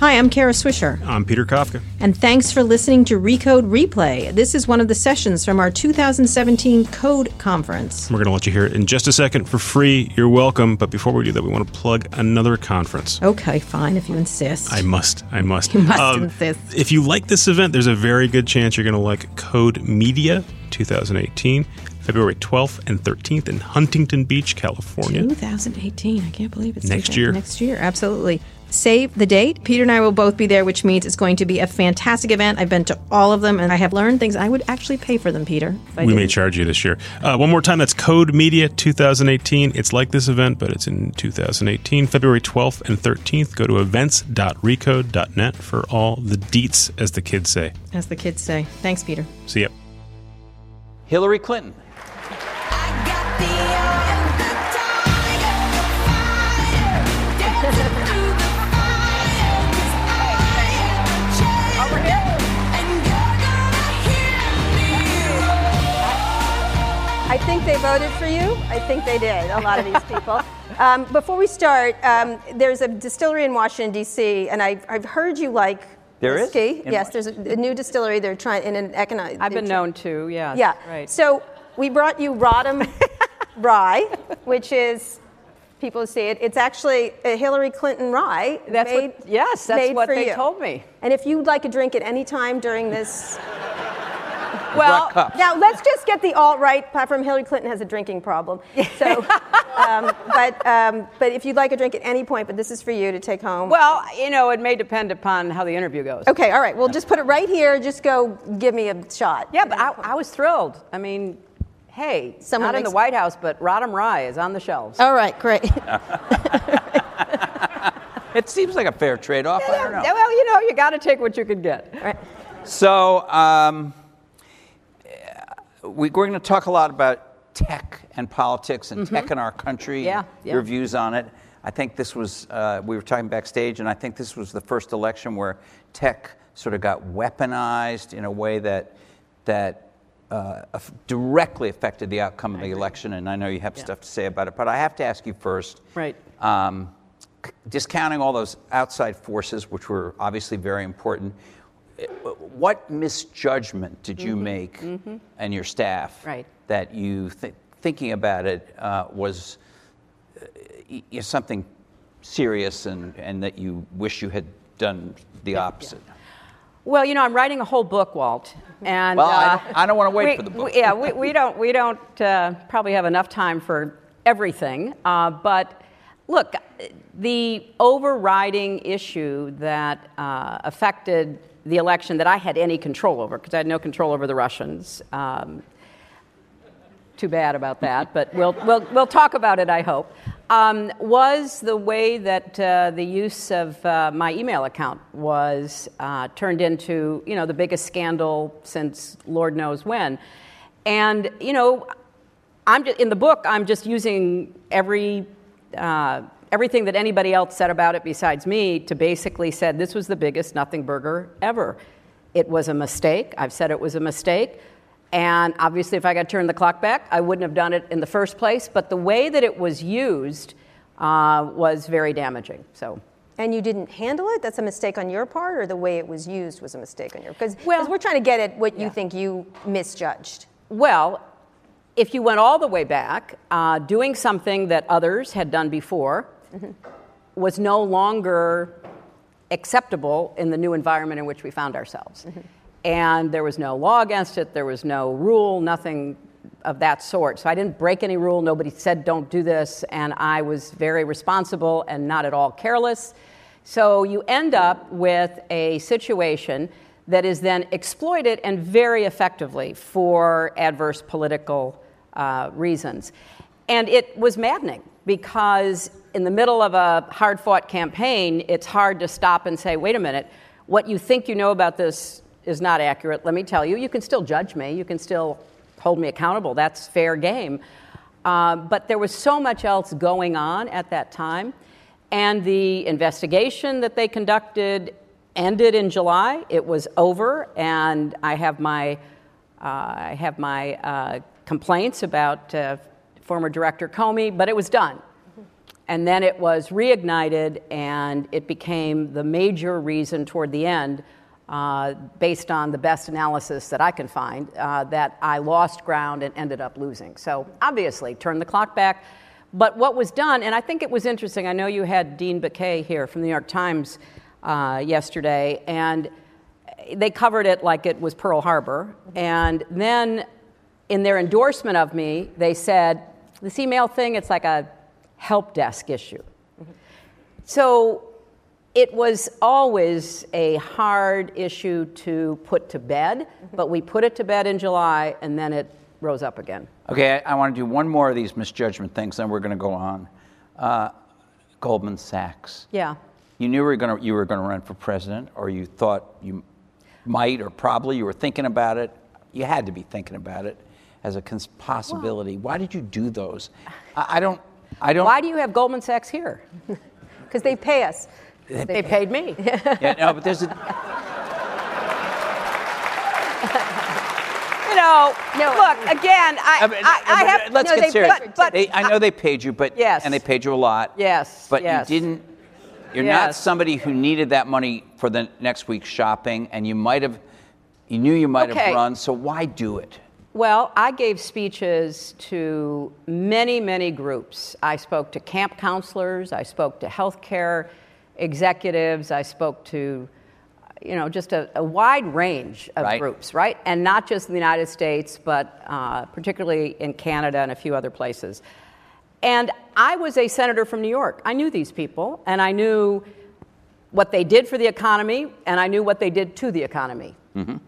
Hi, I'm Kara Swisher. I'm Peter Kafka. And thanks for listening to Recode Replay. This is one of the sessions from our 2017 Code Conference. We're going to let you hear it in just a second for free. You're welcome. But before we do that, we want to plug another conference. Okay, fine, if you insist. I must. I must. You must um, insist. If you like this event, there's a very good chance you're going to like Code Media 2018. February 12th and 13th in Huntington Beach, California. 2018. I can't believe it's next year. Next year, absolutely. Save the date. Peter and I will both be there, which means it's going to be a fantastic event. I've been to all of them, and I have learned things I would actually pay for them, Peter. We didn't. may charge you this year. Uh, one more time, that's Code Media 2018. It's like this event, but it's in 2018, February 12th and 13th. Go to events.recode.net for all the deets, as the kids say. As the kids say. Thanks, Peter. See ya. Hillary Clinton I think they voted for you. I think they did, a lot of these people. Um, before we start, um, there's a distillery in Washington, D.C., and I've, I've heard you like their whiskey. is? Yes, there's a, a, new distillery. They're trying in an economic. I've been known to, yeah. Yeah. Right. So we brought you Rodham Rye, which is people see it. It's actually a Hillary Clinton rye. That's made, what, yes, that's what they you. told me. And if you'd like a drink at any time during this well, now let's just get the alt right platform. Hillary Clinton has a drinking problem. So, um, but um, but if you'd like a drink at any point, but this is for you to take home. Well, you know, it may depend upon how the interview goes. Okay, all right. We'll just put it right here. Just go give me a shot. Yeah, but I, I was thrilled. I mean, hey, Someone not in the White House, but Rodham Rye is on the shelves. All right, great. it seems like a fair trade-off. Yeah, I don't know. Well, you know, you got to take what you can get. Right. So. Um, we, are going to talk a lot about tech and politics and mm-hmm. tech in our country. Yeah, yeah, Your views on it. I think this was, uh, we were talking backstage, and I think this was the first election where tech sort of got weaponized in a way that, that uh, directly affected the outcome of the election. And I know you have yeah. stuff to say about it, but I have to ask you first. Right. Um, discounting all those outside forces, which were obviously very important, what misjudgment did you mm-hmm. make mm-hmm. and your staff right. that you th- thinking about it uh, was uh, something serious and, and that you wish you had done the opposite? Yeah. Well, you know, I'm writing a whole book, Walt, and well, uh, I, don't, I, don't, want to wait we, for the book. We, yeah, we, we don't we don't uh, probably have enough time for everything, uh, but look, the overriding issue that uh, affected the election that I had any control over, because I had no control over the Russians. Um, too bad about that, but we'll, we'll, we'll talk about it, I hope. Um, was the way that uh, the use of uh, my email account was uh, turned into, you know, the biggest scandal since Lord knows when. And, you know, I'm just, in the book, I'm just using every uh, everything that anybody else said about it besides me to basically said this was the biggest nothing burger ever. It was a mistake. I've said it was a mistake. And obviously, if I got to turn the clock back, I wouldn't have done it in the first place. But the way that it was used uh, was very damaging. So. And you didn't handle it? That's a mistake on your part, or the way it was used was a mistake on your part? Because well, we're trying to get at what you think you misjudged. Well, if you went all the way back, uh, doing something that others had done before, mm-hmm. was no longer acceptable in the new environment in which we found ourselves. Mm-hmm. And there was no law against it, there was no rule, nothing of that sort. So I didn't break any rule, nobody said don't do this, and I was very responsible and not at all careless. So you end up with a situation that is then exploited and very effectively for adverse political uh, reasons. And it was maddening because in the middle of a hard fought campaign, it's hard to stop and say, wait a minute, what you think you know about this is not accurate. Let me tell you, you can still judge me, you can still hold me accountable. That's fair game. Uh, but there was so much else going on at that time. And the investigation that they conducted ended in July. It was over, and I have my, uh, I have my uh, complaints about uh, former Director Comey, but it was done. and then it was reignited, and it became the major reason toward the end, uh, based on the best analysis that I can find, uh, that I lost ground and ended up losing. So obviously, turn the clock back. But what was done, and I think it was interesting. I know you had Dean Baquet here from the New York Times uh, yesterday, and they covered it like it was Pearl Harbor. And then in their endorsement of me, they said, this email thing, it's like a help desk issue. So it was always a hard issue to put to bed, but we put it to bed in July and then it rose up again. Okay, I, I want to do one more of these misjudgment things, then we're going to go on. Uh, Goldman Sachs. Yeah. You knew you were going to you were going to run for president, or you thought you might, or probably you were thinking about it. You had to be thinking about it as a cons- possibility. Why did you do those? I, I don't. I don't. Why do you have Goldman Sachs here? Because they pay us. They paid me. Yeah, no, but there's a. You know, No. look, again, I, I mean, I, I have. let's no, get they- serious. but- but- They- I know they paid you, but Yes. and they paid you a lot. Yes, but yes. you didn't. You're not somebody who needed that money for the next week's shopping, and you might have. You knew you might Okay. have run, so why do it? Well, I gave speeches to many, many groups. I spoke to camp counselors, I spoke to healthcare executives, I spoke to, you know, just a, a wide range of Right. groups, right? And not just in the United States, but uh, particularly in Canada and a few other places. And I was a senator from New York. I knew these people, and I knew what they did for the economy, and I knew what they did to the economy.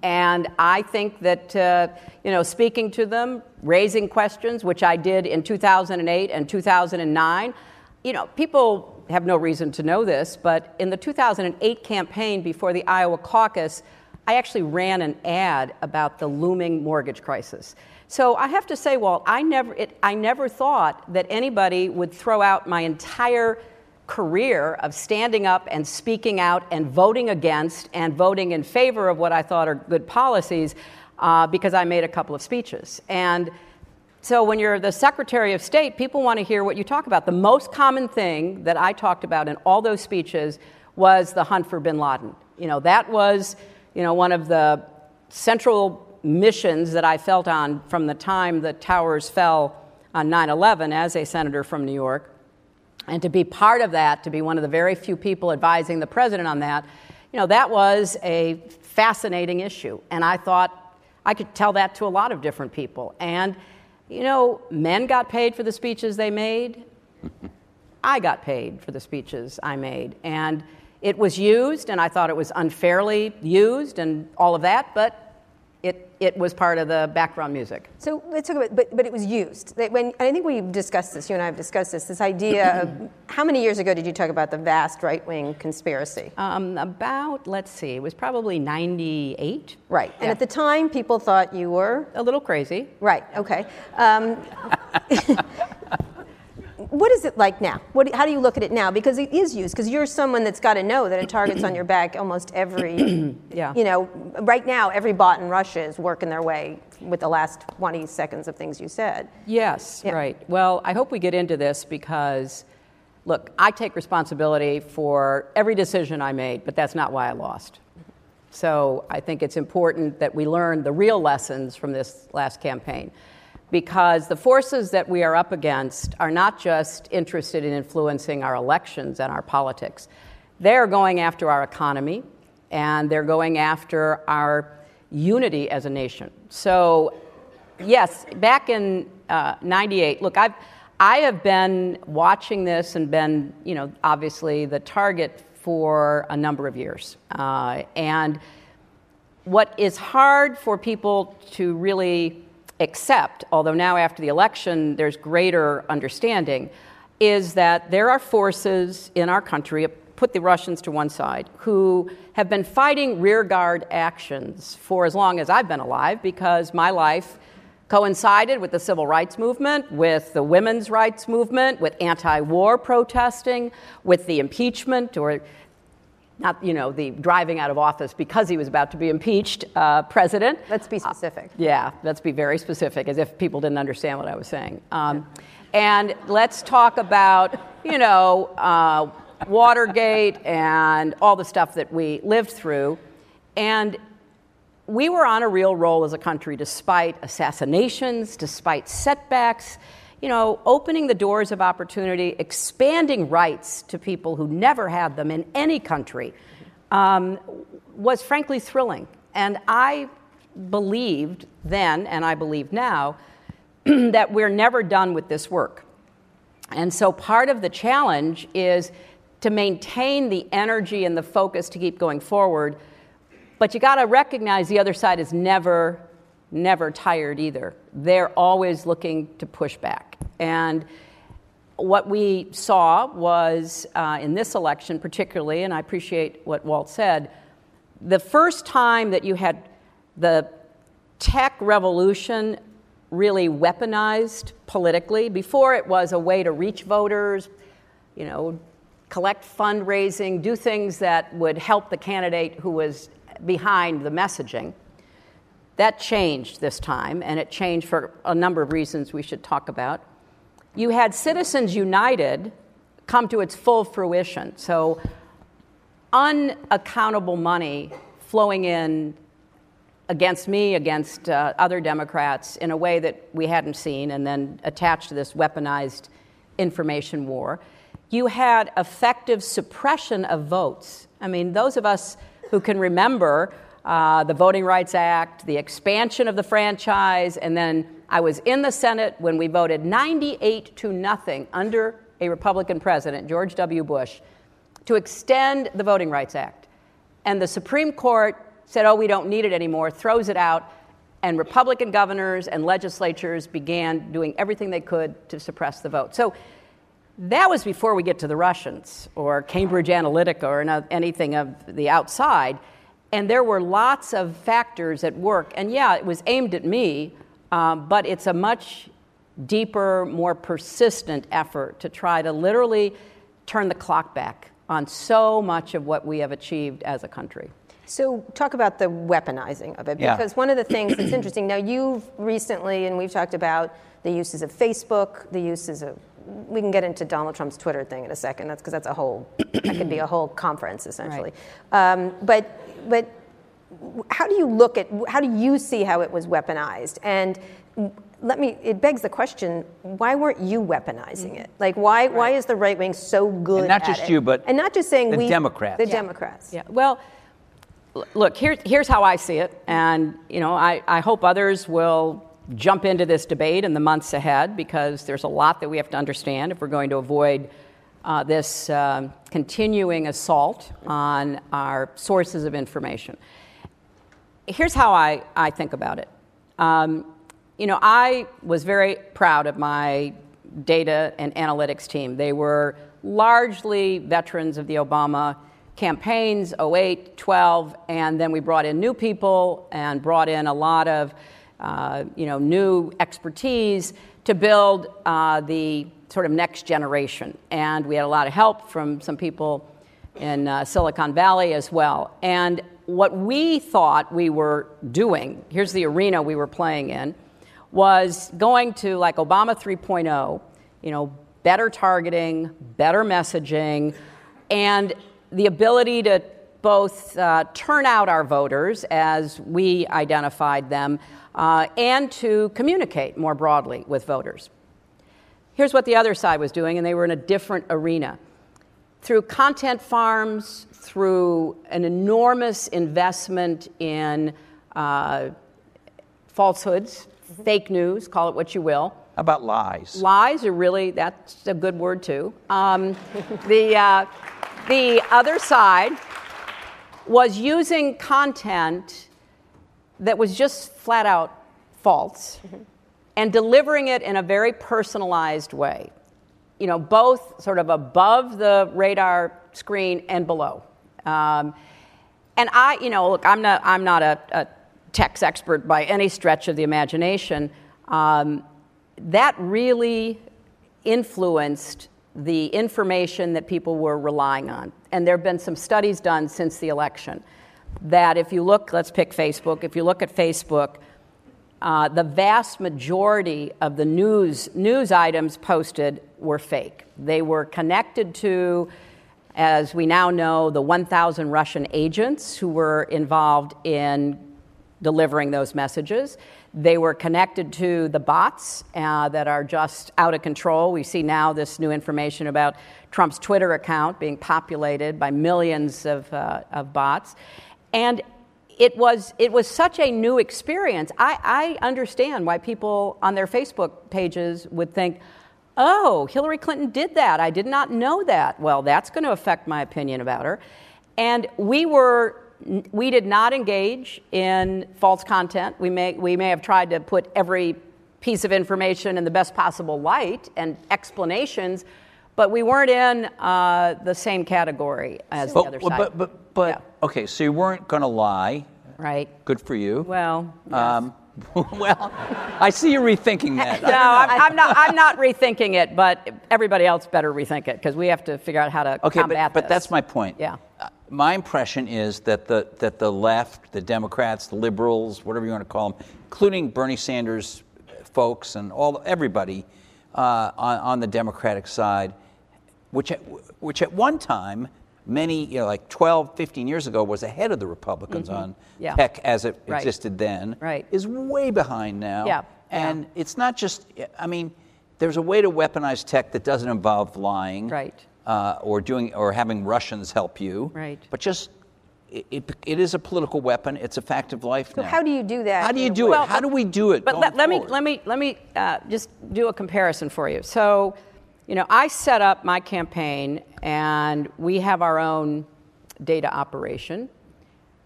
And I think that, uh, you know, speaking to them, raising questions, which I did in 2008 and 2009, you know, people have no reason to know this, but in the 2008 campaign before the Iowa caucus, I actually ran an ad about the looming mortgage crisis. So I have to say, Walt, I never, it, I never thought that anybody would throw out my entire career of standing up and speaking out and voting against and voting in favor of what I thought are good policies uh, because I made a couple of speeches. And so when you're the Secretary of State, people want to hear what you talk about. The most common thing that I talked about in all those speeches was the hunt for bin Laden. You know, that was, you know, one of the central missions that I felt on from the time the towers fell on 9 11 as a senator from New York. And to be part of that, to be one of the very few people advising the president on that, you know, that was a fascinating issue. And I thought I could tell that to a lot of different people. And, you know, men got paid for the speeches they made. I got paid for the speeches I made. And it was used, and I thought it was unfairly used and all of that, but it, was part of the background music. So let's talk about, but, but it was used. When, and I think we've discussed this, you and I have discussed this, this idea of how many years ago did you talk about the vast right wing conspiracy? Um, about, let's see, it was probably 98. right. And Yeah. at the time, people thought you were. A little crazy. Right, okay. Um, what is it like now? What, how do you look at it now? Because it is used, because you're someone that's got to know that it targets on your back almost every, Yeah. you know, right now, every bot in Russia is working their way with the last 20 seconds of things you said. Yes, Yeah. right. Well, I hope we get into this because, look, I take responsibility for every decision I made, but that's not why I lost. So I think it's important that we learn the real lessons from this last campaign because the forces that we are up against are not just interested in influencing our elections and our politics. They're going after our economy and they're going after our unity as a nation. So yes, back in uh, 98, look, I've, I have been watching this and been, you know, obviously the target for a number of years. Uh, and what is hard for people to really accept, although now after the election there's greater understanding, is that there are forces in our country, put the Russians to one side, who have been fighting rearguard actions for as long as I've been alive because my life coincided with the civil rights movement, with the women's rights movement, with anti war protesting, with the impeachment or not, you know, the driving out of office because he was about to be impeached uh, president. Let's be specific. Yeah, let's be very specific, as if people didn't understand what I was saying. Um, And let's talk about, you know, uh, Watergate and all the stuff that we lived through. And we were on a real roll as a country despite assassinations, despite setbacks, you know, opening the doors of opportunity, expanding rights to people who never had them in any country um, was frankly thrilling. And I believed then, and I believe now, that we're never done with this work. And so part of the challenge is to maintain the energy and the focus to keep going forward. But you got to recognize the other side is never, never tired either. They're always looking to push back. And what we saw was uh, in this election, particularly, and I appreciate what Walt said, the first time that you had the tech revolution really weaponized politically. Before it was a way to reach voters, you know, collect fundraising, do things that would help the candidate who was behind the messaging. That changed this time, and it changed for a number of reasons we should talk about. You had Citizens United come to its full fruition. So, unaccountable money flowing in against me, against uh, other Democrats in a way that we hadn't seen, and then attached to this weaponized information war. You had effective suppression of votes. I mean, those of us who can remember uh, the Voting Rights Act, the expansion of the franchise, and then I was in the Senate when we voted 98 to nothing under a Republican president, George W. Bush, to extend the Voting Rights Act. And the Supreme Court said, oh, we don't need it anymore, throws it out, and Republican governors and legislatures began doing everything they could to suppress the vote. So that was before we get to the Russians or Cambridge Analytica or anything of the outside. And there were lots of factors at work. And yeah, it was aimed at me, um, but it's a much deeper, more persistent effort to try to literally turn the clock back on so much of what we have achieved as a country. So, talk about the weaponizing of it, because yeah. one of the things that's interesting now, you've recently, and we've talked about the uses of Facebook, the uses of we can get into Donald Trump's Twitter thing in a second. That's because that's a whole that could be a whole conference essentially. Right. Um, but but how do you look at how do you see how it was weaponized and let me it begs the question why weren't you weaponizing it like why right. why is the right wing so good and not just it? you but and not just saying the we democrats the yeah. democrats yeah well look here, here's how i see it and you know I, I hope others will jump into this debate in the months ahead because there's a lot that we have to understand if we're going to avoid uh, this um, continuing assault on our sources of information. Here's how I, I think about it. Um, you know, I was very proud of my data and analytics team. They were largely veterans of the Obama campaigns, 08, 12, and then we brought in new people and brought in a lot of uh, you know, new expertise to build uh, the sort of next generation. And we had a lot of help from some people in uh, Silicon Valley as well. And what we thought we were doing, here's the arena we were playing in, was going to like Obama 3.0, you know, better targeting, better messaging, and the ability to both uh, turn out our voters as we identified them, uh, and to communicate more broadly with voters. Here's what the other side was doing, and they were in a different arena. Through content farms, through an enormous investment in uh, falsehoods, mm-hmm. fake news, call it what you will. How about lies? Lies are really, that's a good word too. Um, the, uh, the other side was using content that was just flat out false mm-hmm. and delivering it in a very personalized way. You know, both sort of above the radar screen and below. Um, and I, you know, look, I'm not, I'm not a, a text expert by any stretch of the imagination. Um, that really influenced the information that people were relying on. And there have been some studies done since the election that if you look, let's pick Facebook, if you look at Facebook, uh, the vast majority of the news news items posted were fake. They were connected to, as we now know, the 1,000 Russian agents who were involved in delivering those messages. They were connected to the bots uh, that are just out of control. We see now this new information about Trump's Twitter account being populated by millions of, uh, of bots. And it was, it was such a new experience. I, I understand why people on their Facebook pages would think, oh, Hillary Clinton did that. I did not know that. Well, that's going to affect my opinion about her. And we were we did not engage in false content. We may, we may have tried to put every piece of information in the best possible light and explanations, but we weren't in uh, the same category as but, the other side. But, but, but yeah. okay, so you weren't going to lie. Right. Good for you. Well, yes. um, well, I see you rethinking that. no, I'm, I'm, not. I'm not rethinking it, but everybody else better rethink it because we have to figure out how to okay, combat but, but that's my point. Yeah. Uh, my impression is that the that the left, the Democrats, the liberals, whatever you want to call them, including Bernie Sanders folks and all everybody uh, on, on the Democratic side, which at, which at one time many, you know, like 12, 15 years ago, was ahead of the Republicans mm-hmm. on yeah. tech as it right. existed then, right. is way behind now. Yeah. And yeah. it's not just, I mean, there's a way to weaponize tech that doesn't involve lying. Right. Uh, or doing, or having Russians help you. Right. But just it, it, it is a political weapon. It's a fact of life so now. how do you do that? How do you do well, it? How do we do it? But let, let, me let me let me uh, just do a comparison for you. So, you know, I set up my campaign, and we have our own data operation.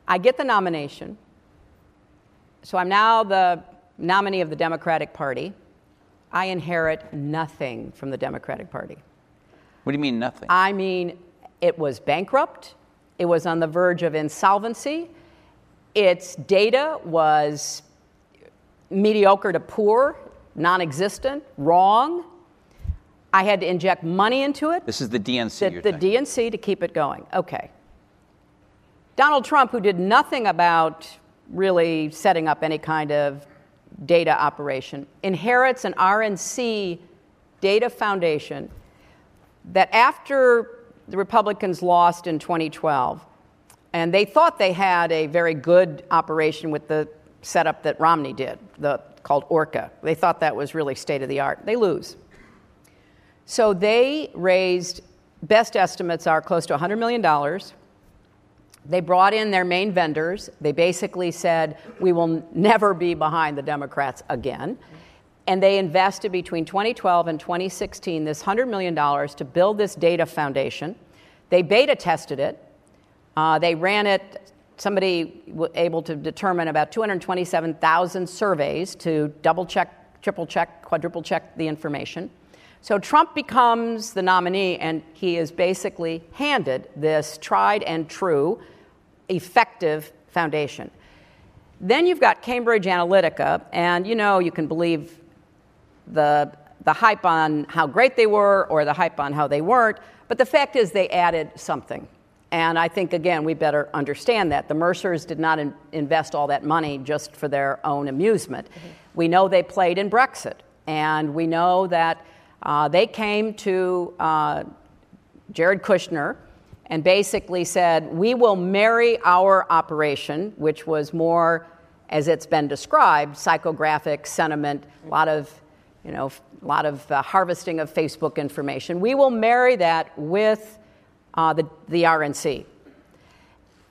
I get the nomination. So I'm now the nominee of the Democratic Party. I inherit nothing from the Democratic Party. What do you mean nothing? I mean, it was bankrupt. It was on the verge of insolvency. Its data was mediocre to poor, non existent, wrong. I had to inject money into it. This is the DNC. The, the DNC to keep it going. Okay. Donald Trump, who did nothing about really setting up any kind of data operation, inherits an RNC data foundation that after the Republicans lost in 2012, and they thought they had a very good operation with the setup that Romney did, the, called Orca. They thought that was really state of the art. They lose. So they raised, best estimates are close to $100 million they brought in their main vendors. They basically said, we will never be behind the Democrats again. And they invested between 2012 and 2016 this $100 million to build this data foundation. They beta tested it. Uh, they ran it, somebody was able to determine about 227,000 surveys to double check, triple check, quadruple check the information. So Trump becomes the nominee, and he is basically handed this tried and true effective foundation. Then you've got Cambridge Analytica, and you know you can believe the, the hype on how great they were or the hype on how they weren't, but the fact is they added something. And I think, again, we better understand that. The Mercers did not in- invest all that money just for their own amusement. Mm-hmm. We know they played in Brexit, and we know that uh, they came to uh, Jared Kushner and basically said, We will marry our operation, which was more, as it's been described, psychographic sentiment, a lot of, you know, a lot of uh, harvesting of Facebook information. We will marry that with uh, the, the RNC.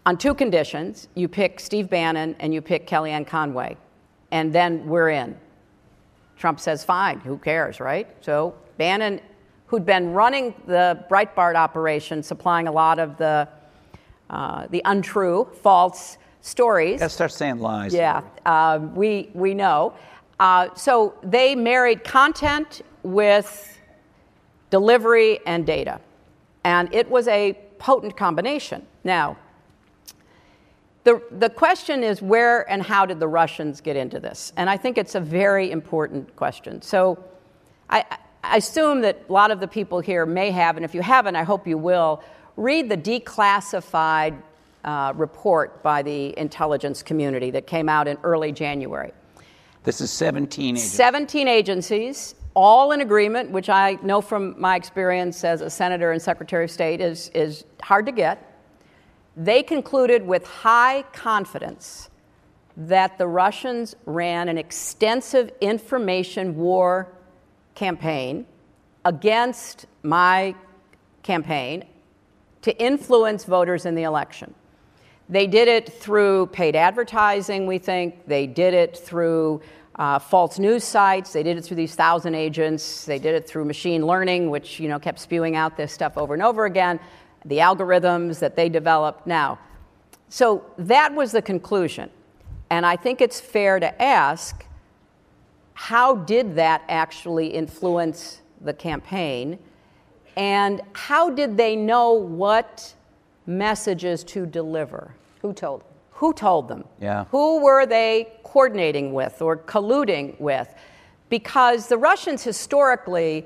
On two conditions you pick Steve Bannon and you pick Kellyanne Conway, and then we're in. Trump says, fine, who cares, right? So Bannon who'd been running the Breitbart operation, supplying a lot of the, uh, the untrue, false stories. Gotta start saying lies. Yeah, uh, we, we know. Uh, so they married content with delivery and data. And it was a potent combination. Now, the, the question is where and how did the Russians get into this? And I think it's a very important question. So I, I assume that a lot of the people here may have, and if you haven't, I hope you will, read the declassified uh, report by the intelligence community that came out in early January. This is 17 agencies. 17 agencies, all in agreement, which I know from my experience as a senator and secretary of state is, is hard to get. They concluded with high confidence that the Russians ran an extensive information war campaign against my campaign to influence voters in the election. They did it through paid advertising, we think. They did it through uh, false news sites. They did it through these thousand agents. They did it through machine learning, which you know kept spewing out this stuff over and over again. The algorithms that they developed. Now, so that was the conclusion, and I think it's fair to ask, how did that actually influence the campaign, and how did they know what messages to deliver? Who told them? Who told them? Yeah. Who were they coordinating with or colluding with? Because the Russians historically,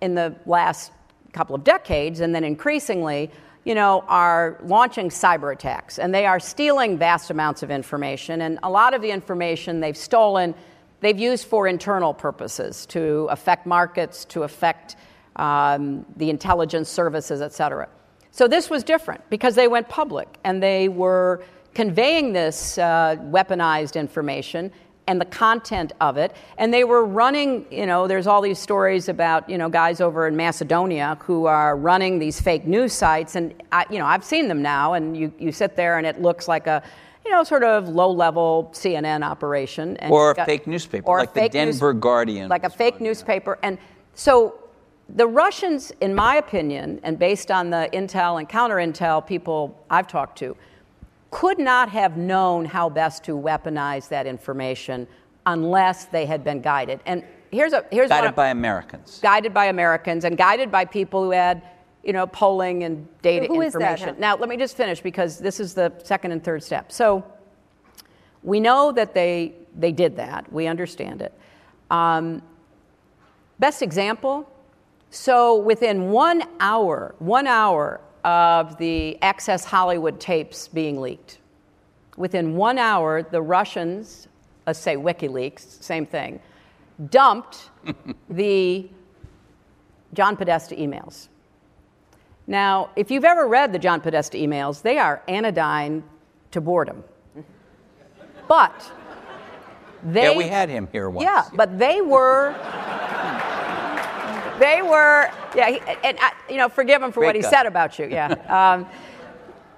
in the last couple of decades, and then increasingly, you know, are launching cyber attacks and they are stealing vast amounts of information. And a lot of the information they've stolen, they've used for internal purposes to affect markets, to affect um, the intelligence services, et cetera. So this was different because they went public and they were conveying this uh, weaponized information and the content of it. And they were running, you know, there's all these stories about, you know, guys over in Macedonia who are running these fake news sites. And, I, you know, I've seen them now, and you, you sit there and it looks like a, you know, sort of low level CNN operation. And or a got, fake newspaper, or like the Denver news, Guardian. Like a fake newspaper. And so the Russians, in my opinion, and based on the intel and counter intel people I've talked to, could not have known how best to weaponize that information unless they had been guided. And here's a here's guided by Americans. Guided by Americans and guided by people who had, you know, polling and data Who information. Is that? Now, let me just finish because this is the second and third step. So, we know that they they did that. We understand it. Um, best example so within one hour, one hour of the Access Hollywood tapes being leaked, within one hour, the Russians, let's say WikiLeaks, same thing, dumped the John Podesta emails. Now, if you've ever read the John Podesta emails, they are anodyne to boredom. But they. Yeah, we had him here once. Yeah, but they were hmm. They were, yeah, he, and I, you know, forgive him for what he said about you, yeah. Um,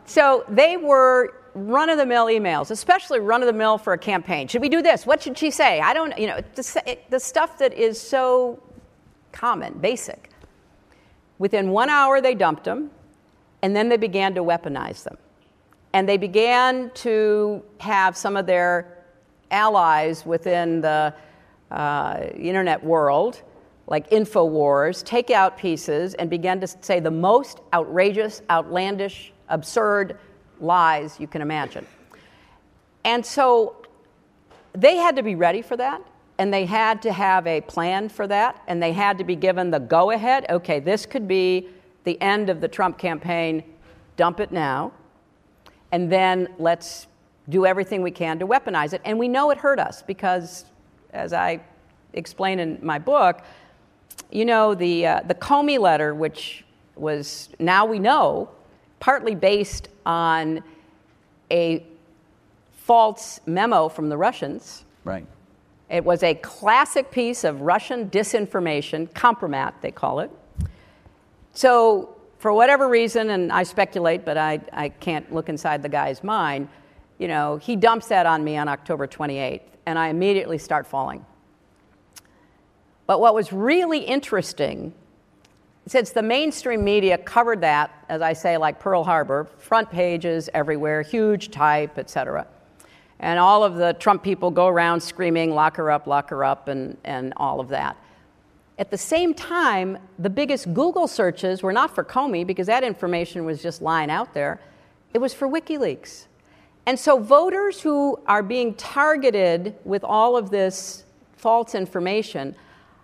so they were run of the mill emails, especially run of the mill for a campaign. Should we do this? What should she say? I don't, you know, the, it, the stuff that is so common, basic. Within one hour, they dumped them, and then they began to weaponize them. And they began to have some of their allies within the uh, internet world like InfoWars, take out pieces and begin to say the most outrageous, outlandish, absurd lies you can imagine. And so they had to be ready for that, and they had to have a plan for that, and they had to be given the go ahead okay, this could be the end of the Trump campaign, dump it now, and then let's do everything we can to weaponize it. And we know it hurt us because, as I explain in my book, you know, the, uh, the Comey letter, which was now we know, partly based on a false memo from the Russians. Right. It was a classic piece of Russian disinformation, compromat, they call it. So, for whatever reason, and I speculate, but I, I can't look inside the guy's mind, you know, he dumps that on me on October 28th, and I immediately start falling. But what was really interesting, since the mainstream media covered that, as I say, like Pearl Harbor, front pages everywhere, huge type, et cetera. And all of the Trump people go around screaming, lock her up, lock her up, and, and all of that. At the same time, the biggest Google searches were not for Comey because that information was just lying out there. It was for WikiLeaks. And so voters who are being targeted with all of this false information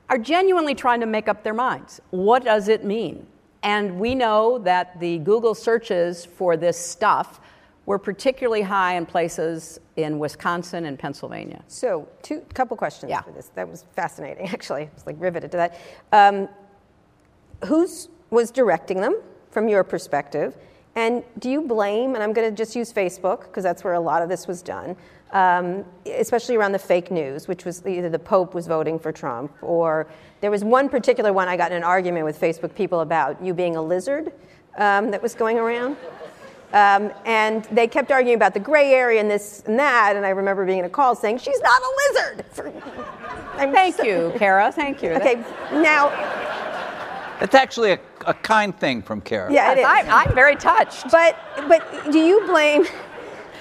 are genuinely trying to make up their minds. What does it mean? And we know that the Google searches for this stuff were particularly high in places in Wisconsin and Pennsylvania. So, two couple questions Yeah. for this. That was fascinating, actually. I was like riveted to that. Um, who's was directing them from your perspective? And do you blame, and I'm going to just use Facebook because that's where a lot of this was done, um, especially around the fake news, which was either the Pope was voting for Trump, or there was one particular one I got in an argument with Facebook people about you being a lizard um, that was going around. Um, and they kept arguing about the gray area and this and that. And I remember being in a call saying, She's not a lizard. For, I'm Thank so- you, Kara. Thank you. Okay, now, That's actually a, a kind thing from Kara. yeah, it is. I, I'm very touched. But but do you blame?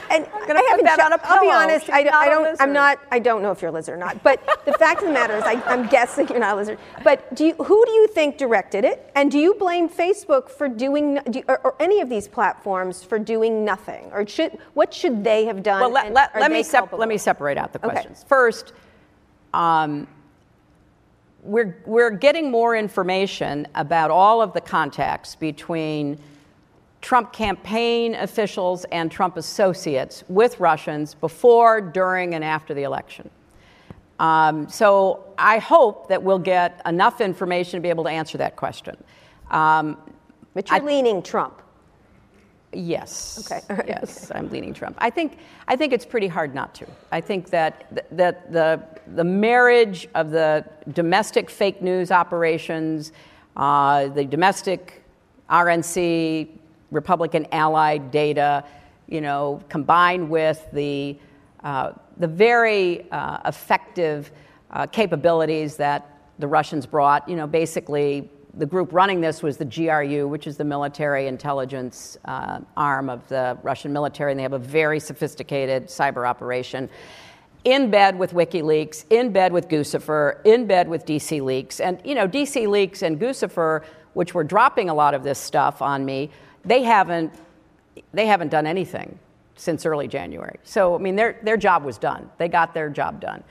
And gonna I put haven't that che- on a I'll be honest. She's I, not I a don't. I'm not. I don't know if you're a lizard or not. But the fact of the matter is, I, I'm guessing you're not a lizard. But do you, who do you think directed it? And do you blame Facebook for doing, do you, or, or any of these platforms for doing nothing? Or should what should they have done? Well, let, let, let, me sep- let me separate out the Okay. questions. First, um, we're, we're getting more information about all of the contacts between Trump campaign officials and Trump associates with Russians before, during, and after the election. Um, so I hope that we'll get enough information to be able to answer that question. Um, But you're I- leaning Trump. Yes. Okay, right, Yes, I'm leaning Trump. I think I think it's pretty hard not to. I think that that the the marriage of the domestic fake news operations, uh, the domestic RNC Republican allied data, you know, combined with the uh, the very uh, effective uh, capabilities that the Russians brought, you know, basically the group running this was the GRU, which is the military intelligence uh, arm of the Russian military, and they have a very sophisticated cyber operation. In bed with WikiLeaks, in bed with Guccifer, in bed with DC Leaks. And, you know, DC Leaks and Guccifer, which were dropping a lot of this stuff on me, they haven't, they haven't done anything since early January. So, I mean, their, their job was done. They got their job done.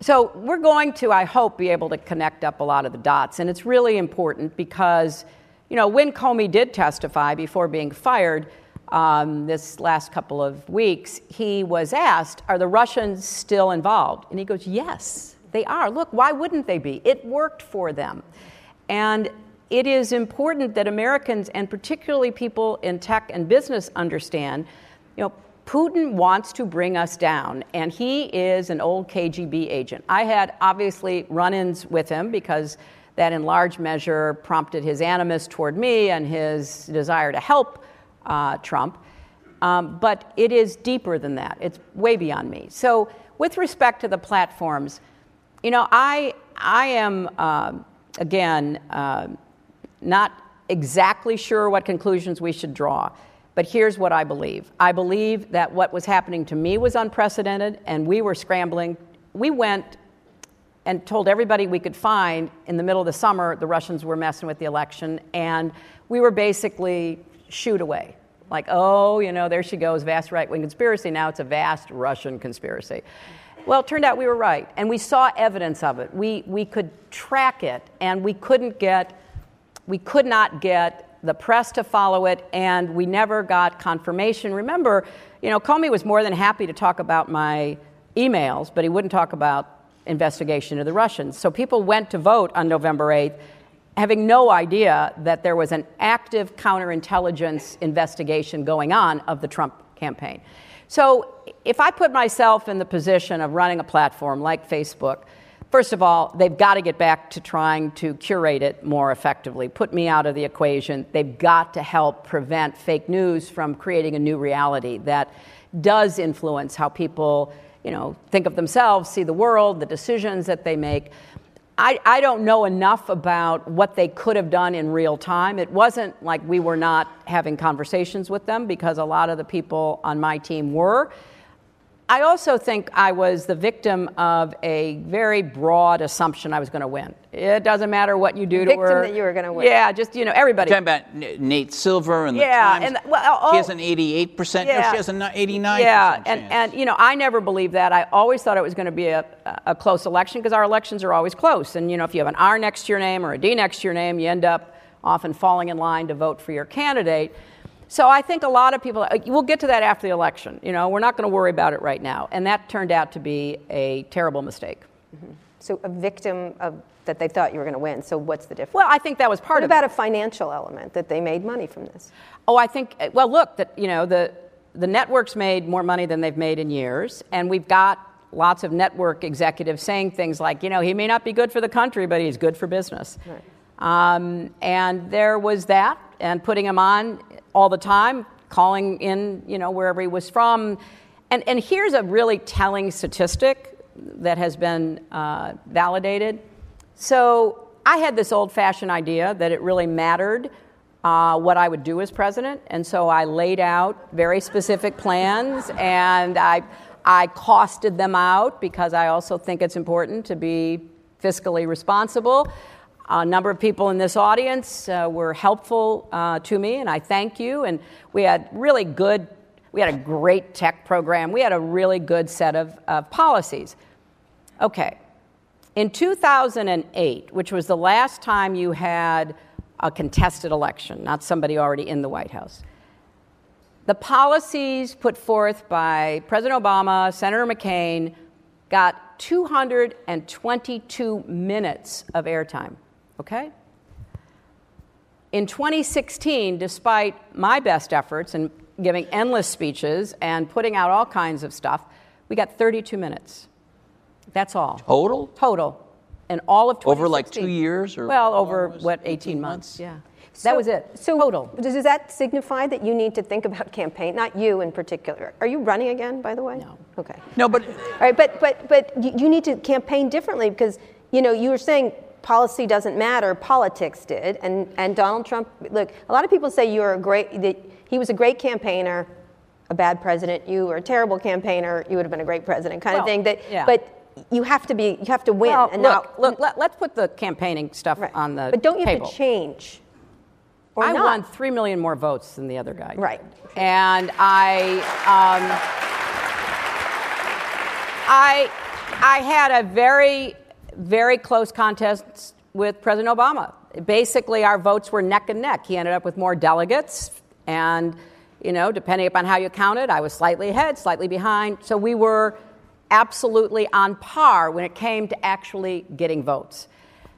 So we're going to, I hope, be able to connect up a lot of the dots. And it's really important because, you know, when Comey did testify before being fired um, this last couple of weeks, he was asked, Are the Russians still involved? And he goes, Yes, they are. Look, why wouldn't they be? It worked for them. And it is important that Americans, and particularly people in tech and business, understand, you know, Putin wants to bring us down, and he is an old KGB agent. I had obviously run ins with him because that, in large measure, prompted his animus toward me and his desire to help uh, Trump. Um, but it is deeper than that, it's way beyond me. So, with respect to the platforms, you know, I, I am, uh, again, uh, not exactly sure what conclusions we should draw. But here's what I believe I believe that what was happening to me was unprecedented, and we were scrambling. We went and told everybody we could find in the middle of the summer the Russians were messing with the election, and we were basically shoot away. Like, oh, you know, there she goes, vast right wing conspiracy. Now it's a vast Russian conspiracy. Well, it turned out we were right, and we saw evidence of it. We, we could track it, and we couldn't get, we could not get the press to follow it, and we never got confirmation. Remember, you know, Comey was more than happy to talk about my emails, but he wouldn't talk about investigation of the Russians. So people went to vote on November 8th having no idea that there was an active counterintelligence investigation going on of the Trump campaign. So if I put myself in the position of running a platform like Facebook, First of all, they've got to get back to trying to curate it more effectively, put me out of the equation. They've got to help prevent fake news from creating a new reality that does influence how people, you know, think of themselves, see the world, the decisions that they make. I, I don't know enough about what they could have done in real time. It wasn't like we were not having conversations with them because a lot of the people on my team were. I also think I was the victim of a very broad assumption I was going to win. It doesn't matter what you do to Victim her. that you were gonna win. Yeah, just you know everybody. Talking about Nate Silver and the Yeah, Times. and the- well, oh- she has an 88 percent. No, she has an 89 Yeah, percent and, and you know, I never believed that. I always thought it was going to be a, a close election because our elections are always close. And you know, if you have an R next to your name or a D next to your name, you end up often falling in line to vote for your candidate. So I think a lot of people, uh, we'll get to that after the election. You know, we're not going to worry about it right now. And that turned out to be a terrible mistake. Mm-hmm. So a victim of that they thought you were going to win. So what's the difference? Well, I think that was part what of about it. a financial element that they made money from this? Oh, I think. Well, look, that you know the the networks made more money than they've made in years, and we've got lots of network executives saying things like, you know, he may not be good for the country, but he's good for business. Right. Um, and there was that, and putting him on all the time, calling in, you know, wherever he was from. And, and here's a really telling statistic that has been uh, validated. So I had this old fashioned idea that it really mattered uh, what I would do as president. And so I laid out very specific plans and I, I costed them out because I also think it's important to be fiscally responsible. A number of people in this audience uh, were helpful uh, to me, and I thank you. And we had really good, we had a great tech program. We had a really good set of, of policies. Okay. In 2008, which was the last time you had a contested election, not somebody already in the White House, the policies put forth by President Obama, Senator McCain, got 222 minutes of airtime. Okay? In 2016, despite my best efforts and giving endless speeches and putting out all kinds of stuff, we got 32 minutes. That's all. Total? Total. And all of 2016. Over like two years or? Well, over what, 18, 18 months? months? Yeah. So, that was it. So total. Does that signify that you need to think about campaign? Not you in particular. Are you running again, by the way? No. Okay. No, but. All right, but but but you need to campaign differently because you know you were saying policy doesn't matter, politics did, and and Donald Trump. Look, a lot of people say you're a great that he was a great campaigner, a bad president. You were a terrible campaigner. You would have been a great president, kind well, of thing. That, yeah. but you have to be you have to win well, and look, not look let, us put the campaigning stuff right. on the but don't you table. have to change or I not? won three million more votes than the other guy right and i um, i i had a very very close contests with president obama basically our votes were neck and neck he ended up with more delegates and you know depending upon how you counted i was slightly ahead slightly behind so we were absolutely on par when it came to actually getting votes.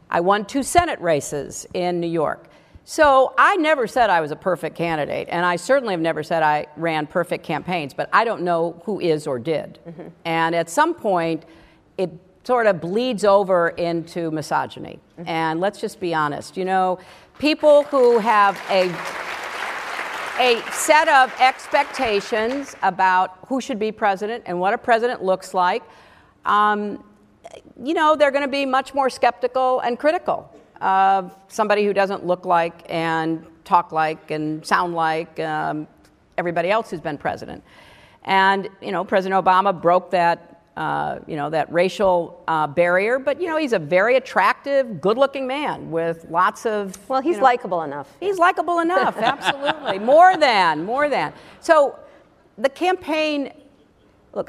I won two Senate races in New York. So I never said I was a perfect candidate, and I certainly have never said I ran perfect campaigns, but I don't know who is or did. Mm-hmm. And at some point, it sort of bleeds over into misogyny. Mm-hmm. And let's just be honest, you know, people who have a a set of expectations about who should be president and what a president looks like, um, you know, they're going to be much more skeptical and critical of somebody who doesn't look like and talk like and sound like um, everybody else who's been president. And, you know, President Obama broke that uh, you know, that racial uh, barrier. But, you know, he's a very attractive, good looking man with lots of. Well, he's you know, likable enough. He's likable enough, absolutely. more than, more than. So the campaign, look,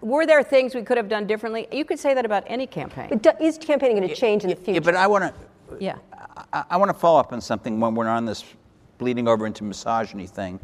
were there things we could have done differently? You could say that about any campaign. But is campaigning going to change in the future? Yeah, but I want to. Yeah. I, I want to follow up on something when we're on this bleeding over into misogyny thing.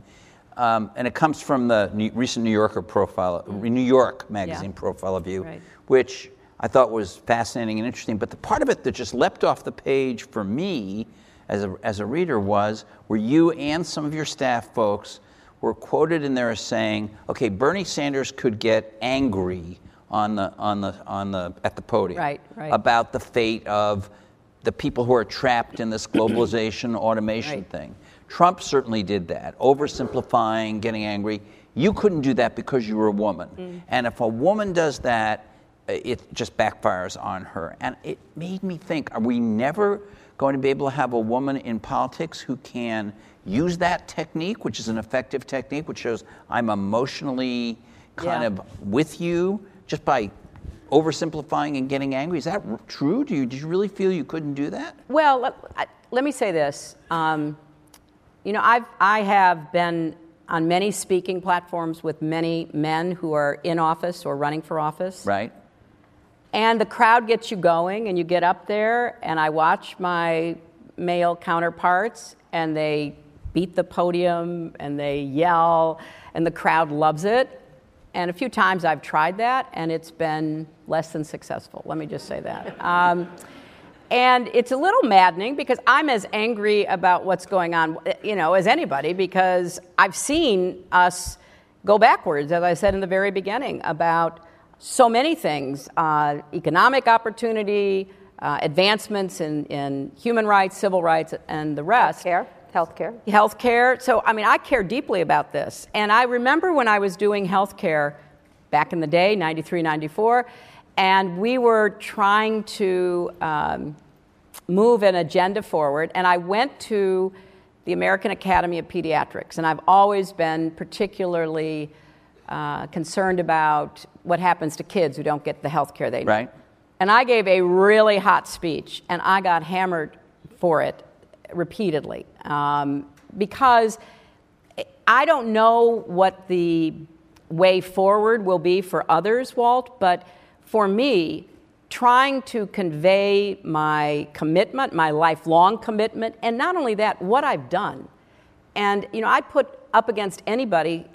Um, and it comes from the new, recent New Yorker profile, New York magazine yeah. profile of you, right. which I thought was fascinating and interesting. But the part of it that just leapt off the page for me as a, as a reader was where you and some of your staff folks were quoted in there as saying, okay, Bernie Sanders could get angry on the, on the, on the, at the podium right, right. about the fate of the people who are trapped in this globalization automation right. thing. Trump certainly did that, oversimplifying, getting angry. You couldn't do that because you were a woman. Mm. And if a woman does that, it just backfires on her. And it made me think are we never going to be able to have a woman in politics who can use that technique, which is an effective technique, which shows I'm emotionally kind yeah. of with you just by oversimplifying and getting angry? Is that true? Do you, did you really feel you couldn't do that? Well, let, let me say this. Um, you know, I've, I have been on many speaking platforms with many men who are in office or running for office. Right. And the crowd gets you going, and you get up there, and I watch my male counterparts, and they beat the podium and they yell, and the crowd loves it. And a few times I've tried that, and it's been less than successful. Let me just say that. Um, and it's a little maddening because I'm as angry about what's going on, you know, as anybody because I've seen us go backwards, as I said in the very beginning, about so many things uh, economic opportunity, uh, advancements in, in human rights, civil rights, and the rest. Healthcare. Healthcare. Healthcare. So, I mean, I care deeply about this. And I remember when I was doing healthcare back in the day, 93, 94, and we were trying to um, move an agenda forward. And I went to the American Academy of Pediatrics, and I've always been particularly uh, concerned about what happens to kids who don't get the health care they need. Right. And I gave a really hot speech, and I got hammered for it repeatedly um, because I don't know what the way forward will be for others, Walt, but for me, trying to convey my commitment, my lifelong commitment, and not only that, what I've done. And, you know, I put up against anybody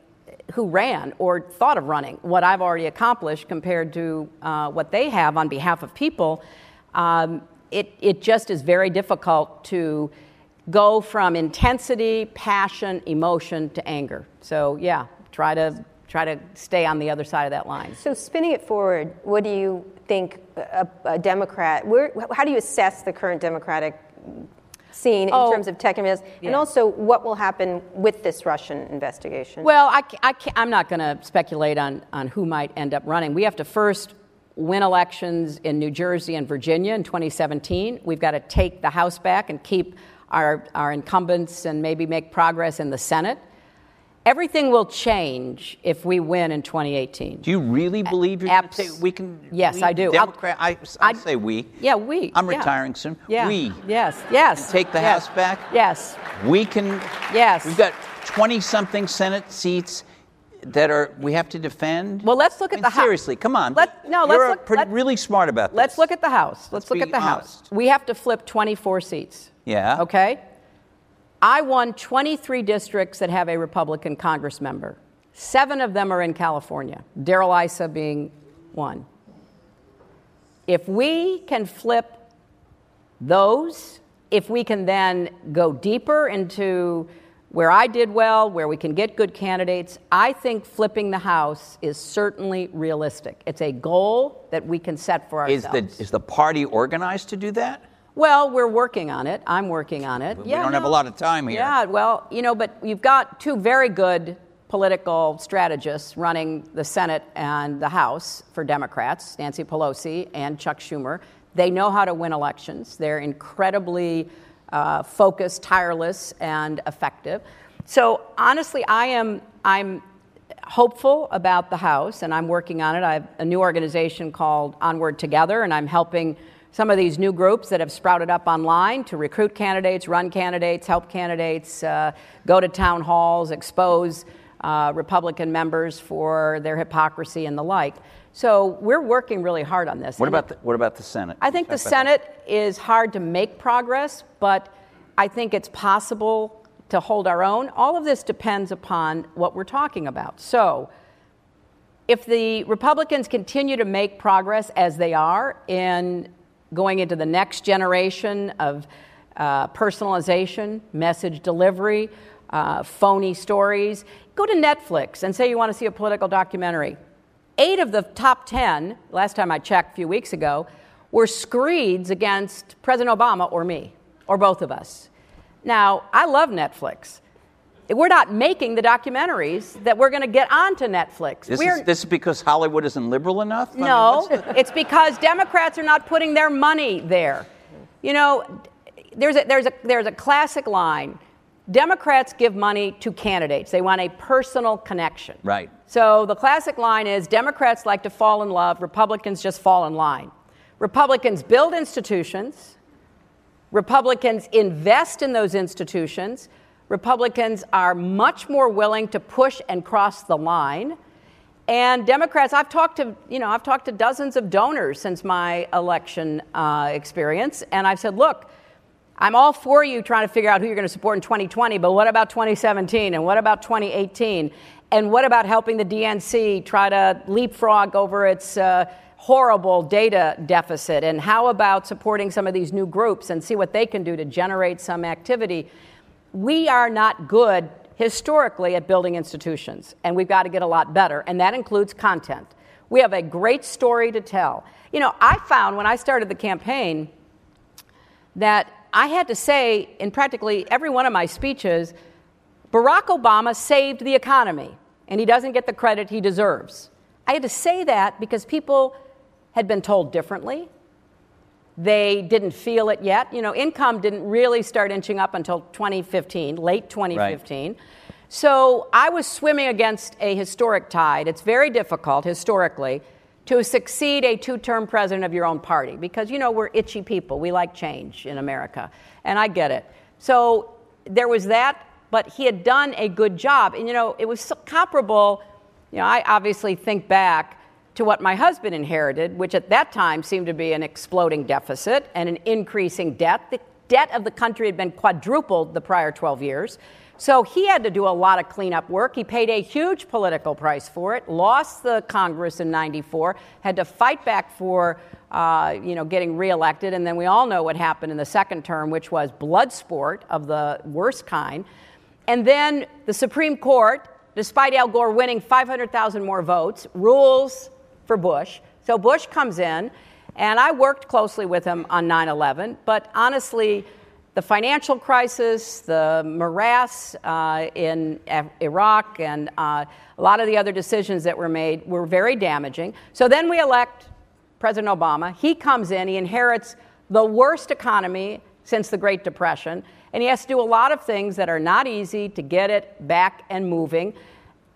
who ran or thought of running what I've already accomplished compared to uh, what they have on behalf of people. Um, it, it just is very difficult to go from intensity, passion, emotion to anger. So, yeah, try to try to stay on the other side of that line. So, spinning it forward, what do you think a, a Democrat, where, how do you assess the current Democratic scene in Oh, terms of tech and yeah. and also what will happen with this Russian investigation? Well, I, I I'm not going to speculate on, on who might end up running. We have to first win elections in New Jersey and Virginia in 2017. We've got to take the House back and keep our, our incumbents and maybe make progress in the Senate. Everything will change if we win in 2018. Do you really believe you're abs- take? We can. Yes, we, I do. Democrat. I, I say we. Yeah, we. I'm yeah. retiring soon. Yeah. We. Yes. Yes. Take the yes. House back. Yes. We can. Yes. We've got 20 something Senate seats that are we have to defend. Well, let's look I at mean, the House. seriously. Come on. Let- no, let's look- pretty, let- really smart about this. Let's look at the House. Let's, Let's look at the House. We have to flip 24 seats. Yeah. Okay? I won 23 districts that have a Republican Congress member. Seven of them are in California, Darrell Issa being one. If we can flip those, if we can then go deeper into where I did well, where we can get good candidates, I think flipping the House is certainly realistic. It's a goal that we can set for Is ourselves. the is the party organized to do that? Well, we're working on it. I'm working on it. We don't have a lot of time here. Yeah, well, you know, but you've got two very good political strategists running the Senate and the House for Democrats, Nancy Pelosi and Chuck Schumer. They know how to win elections. They're incredibly uh, focused, tireless, and effective. So honestly, I am I'm hopeful about the House, and I'm working on it. I have a new organization called Onward Together, and I'm helping some of these new groups that have sprouted up online to recruit candidates, run candidates, help candidates, uh, go to town halls, expose uh, Republican members for their hypocrisy and the like. So we're working really hard on this. What about the, what about the Senate? I think the Talk about that. Senate is hard to make progress, but I think it's possible to hold our own. All of this depends upon what we're talking about. So, if the Republicans continue to make progress as they are in going into the next generation of uh, personalization, message delivery, uh, phony stories, go to Netflix and say you want to see a political documentary. Eight of the top 10, last time I checked a few weeks ago, were screeds against President Obama or me, or both of us. Now, I love Netflix. We're not making the documentaries that we're going to get onto Netflix. This we're, is, this is because Hollywood isn't liberal enough? I mean, no, it's because Democrats are not putting their money there. You know, there's a, there's a, there's a classic line Democrats give money to candidates, they want a personal connection. Right. So the classic line is Democrats like to fall in love, Republicans just fall in line. Republicans build institutions, Republicans invest in those institutions. Republicans are much more willing to push and cross the line. And Democrats, I've talked to, you know, I've talked to dozens of donors since my election uh, experience, and I've said, look, I'm all for you trying to figure out who you're going to support in 2020, but what about 2017 and what about 2018? And what about helping the DNC try to leapfrog over its uh, horrible data deficit? And how about supporting some of these new groups and see what they can do to generate some activity? We are not good historically at building institutions, and we've got to get a lot better, and that includes content. We have a great story to tell. You know, I found when I started the campaign that I had to say in practically every one of my speeches Barack Obama saved the economy, and he doesn't get the credit he deserves. I had to say that because people had been told differently. They didn't feel it yet. You know, income didn't really start inching up until 2015, late 2015. Right. So I was swimming against a historic tide. It's very difficult historically to succeed a two term president of your own party because, you know, we're itchy people. We like change in America. And I get it. So there was that, but he had done a good job. And, you know, it was comparable. You know, I obviously think back to what my husband inherited, which at that time seemed to be an exploding deficit and an increasing debt. The debt of the country had been quadrupled the prior 12 years. So he had to do a lot of cleanup work. He paid a huge political price for it, lost the Congress in 94, had to fight back for uh, you know, getting reelected. And then we all know what happened in the second term, which was blood sport of the worst kind. And then the Supreme Court, despite Al Gore winning 500,000 more votes, rules for Bush. So Bush comes in, and I worked closely with him on 9 11. But honestly, the financial crisis, the morass uh, in Iraq, and uh, a lot of the other decisions that were made were very damaging. So then we elect President Obama. He comes in, he inherits the worst economy since the Great Depression, and he has to do a lot of things that are not easy to get it back and moving.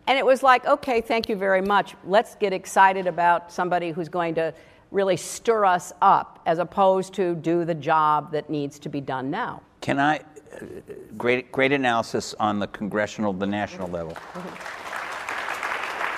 And it was like, okay, thank you very much. Let's get excited about somebody who's going to really stir us up as opposed to do the job that needs to be done now. Can I? Uh, great, great analysis on the congressional, the national level.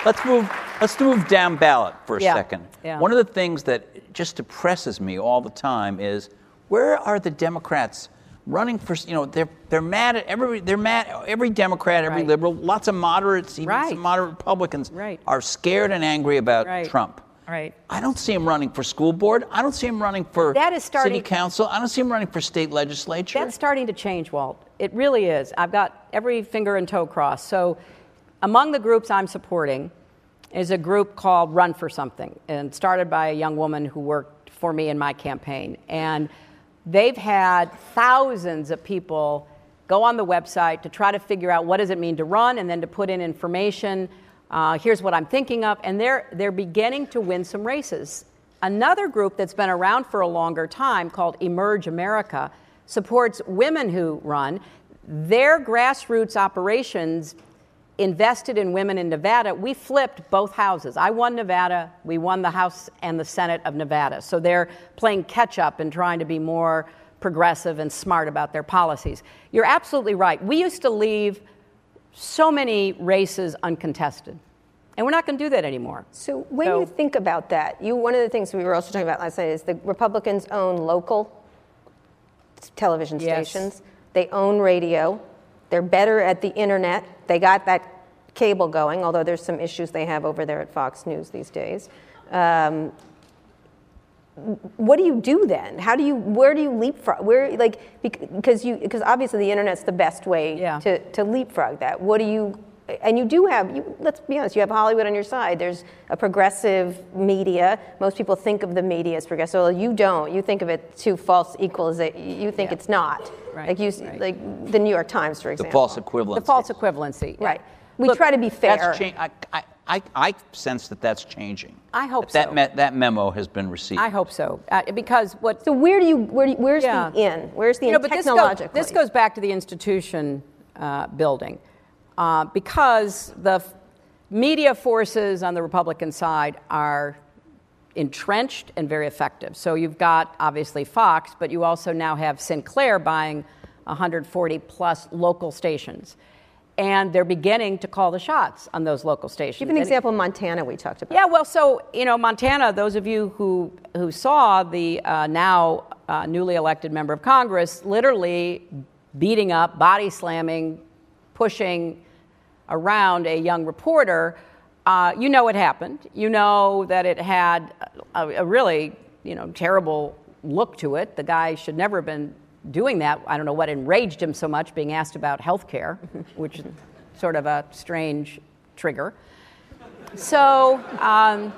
Let's move. Let's move down ballot for a yeah. second. Yeah. One of the things that just depresses me all the time is where are the Democrats running for? You know, they're they're mad at every they're mad every Democrat, every right. liberal, lots of moderates, even right. some moderate Republicans right. are scared and angry about Trump. Right. I don't see him running for school board. I don't see him running for that is starting, city council. I don't see him running for state legislature. That's starting to change, Walt. It really is. I've got every finger and toe crossed. So, among the groups I'm supporting is a group called Run for Something, and started by a young woman who worked for me in my campaign. And they've had thousands of people go on the website to try to figure out what does it mean to run, and then to put in information uh, here's what I'm thinking of, and they're, they're beginning to win some races. Another group that's been around for a longer time called Emerge America supports women who run. Their grassroots operations invested in women in Nevada. We flipped both houses. I won Nevada, we won the House and the Senate of Nevada. So they're playing catch up and trying to be more progressive and smart about their policies. You're absolutely right. We used to leave so many races uncontested. And we're not going to do that anymore. So when so, you think about that, you one of the things we were also talking about last night is the Republicans own local television yes. stations. They own radio. They're better at the internet. They got that cable going, although there's some issues they have over there at Fox News these days. Um, what do you do then? How do you where do you leapfrog? Where like because you because obviously the internet's the best way yeah. to to leapfrog that. What do you and you do have you, let's be honest you have hollywood on your side there's a progressive media most people think of the media as progressive well you don't you think of it to false equalization you think yeah. it's not right. like you right. like the new york times for example the false equivalency the false equivalency right we Look, try to be fair that's cha- I, I, I, I sense that that's changing. I hope that so. That, me- that memo has been received. I hope so, uh, because what. So where do you where do you, where's yeah. the in? Where's the you know, in but technologically? This, go, this goes back to the institution uh, building, uh, because the f- media forces on the Republican side are entrenched and very effective. So you've got obviously Fox, but you also now have Sinclair buying 140 plus local stations and they're beginning to call the shots on those local stations. Give an example in Montana we talked about. Yeah, well, so, you know, Montana, those of you who, who saw the uh, now uh, newly elected member of Congress, literally beating up, body slamming, pushing around a young reporter. Uh, you know what happened. You know that it had a, a really, you know, terrible look to it. The guy should never have been doing that. I don't know what enraged him so much, being asked about health care, which is sort of a strange trigger. So, um,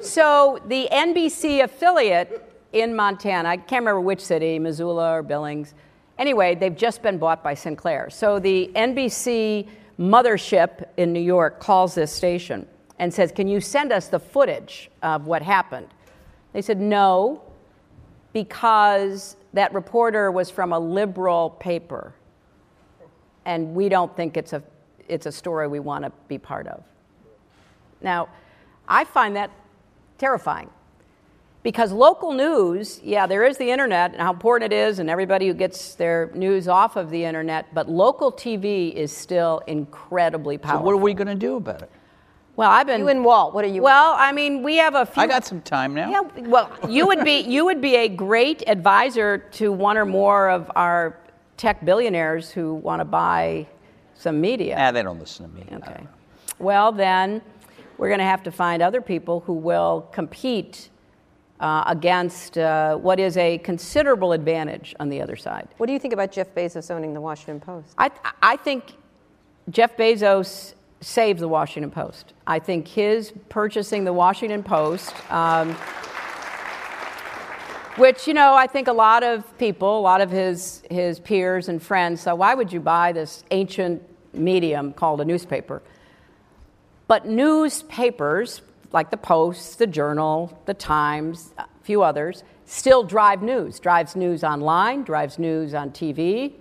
so the NBC affiliate in Montana, I can't remember which city, Missoula or Billings. Anyway, they've just been bought by Sinclair. So the NBC mothership in New York calls this station and says, Can you send us the footage of what happened? They said, No, because that reporter was from a liberal paper. And we don't think it's a, it's a story we want to be part of. Now, I find that terrifying. Because local news, yeah, there is the internet and how important it is, and everybody who gets their news off of the internet, but local TV is still incredibly powerful. So, what are we going to do about it? Well, I've been. You and Walt, what are you? Well, I mean, we have a few. I got some time now. Yeah. Well, you would be you would be a great advisor to one or more of our tech billionaires who want to buy some media. Ah, they don't listen to me. Okay. Well, then we're going to have to find other people who will compete uh, against uh, what is a considerable advantage on the other side. What do you think about Jeff Bezos owning the Washington Post? I, I think Jeff Bezos saved the Washington Post. I think his purchasing the Washington Post, um, which, you know, I think a lot of people, a lot of his, his peers and friends said, why would you buy this ancient medium called a newspaper? But newspapers, like the Post, the Journal, the Times, a few others, still drive news, drives news online, drives news on TV.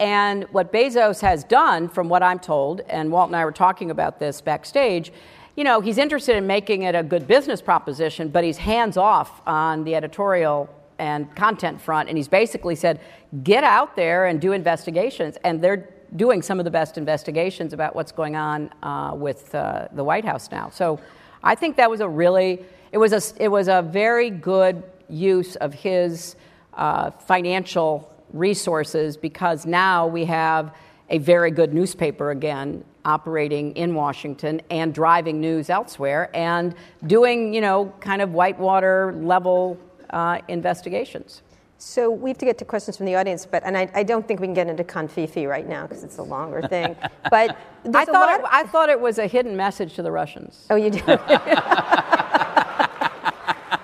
And what Bezos has done, from what I'm told, and Walt and I were talking about this backstage, you know, he's interested in making it a good business proposition, but he's hands off on the editorial and content front. And he's basically said, get out there and do investigations. And they're doing some of the best investigations about what's going on uh, with uh, the White House now. So I think that was a really, it was a, it was a very good use of his uh, financial resources because now we have a very good newspaper again operating in Washington and driving news elsewhere and doing, you know, kind of whitewater level uh, investigations. So we have to get to questions from the audience, but and I, I don't think we can get into covfefe right now because it's a longer thing. But I thought it, I thought it was a hidden message to the Russians. Oh, you do.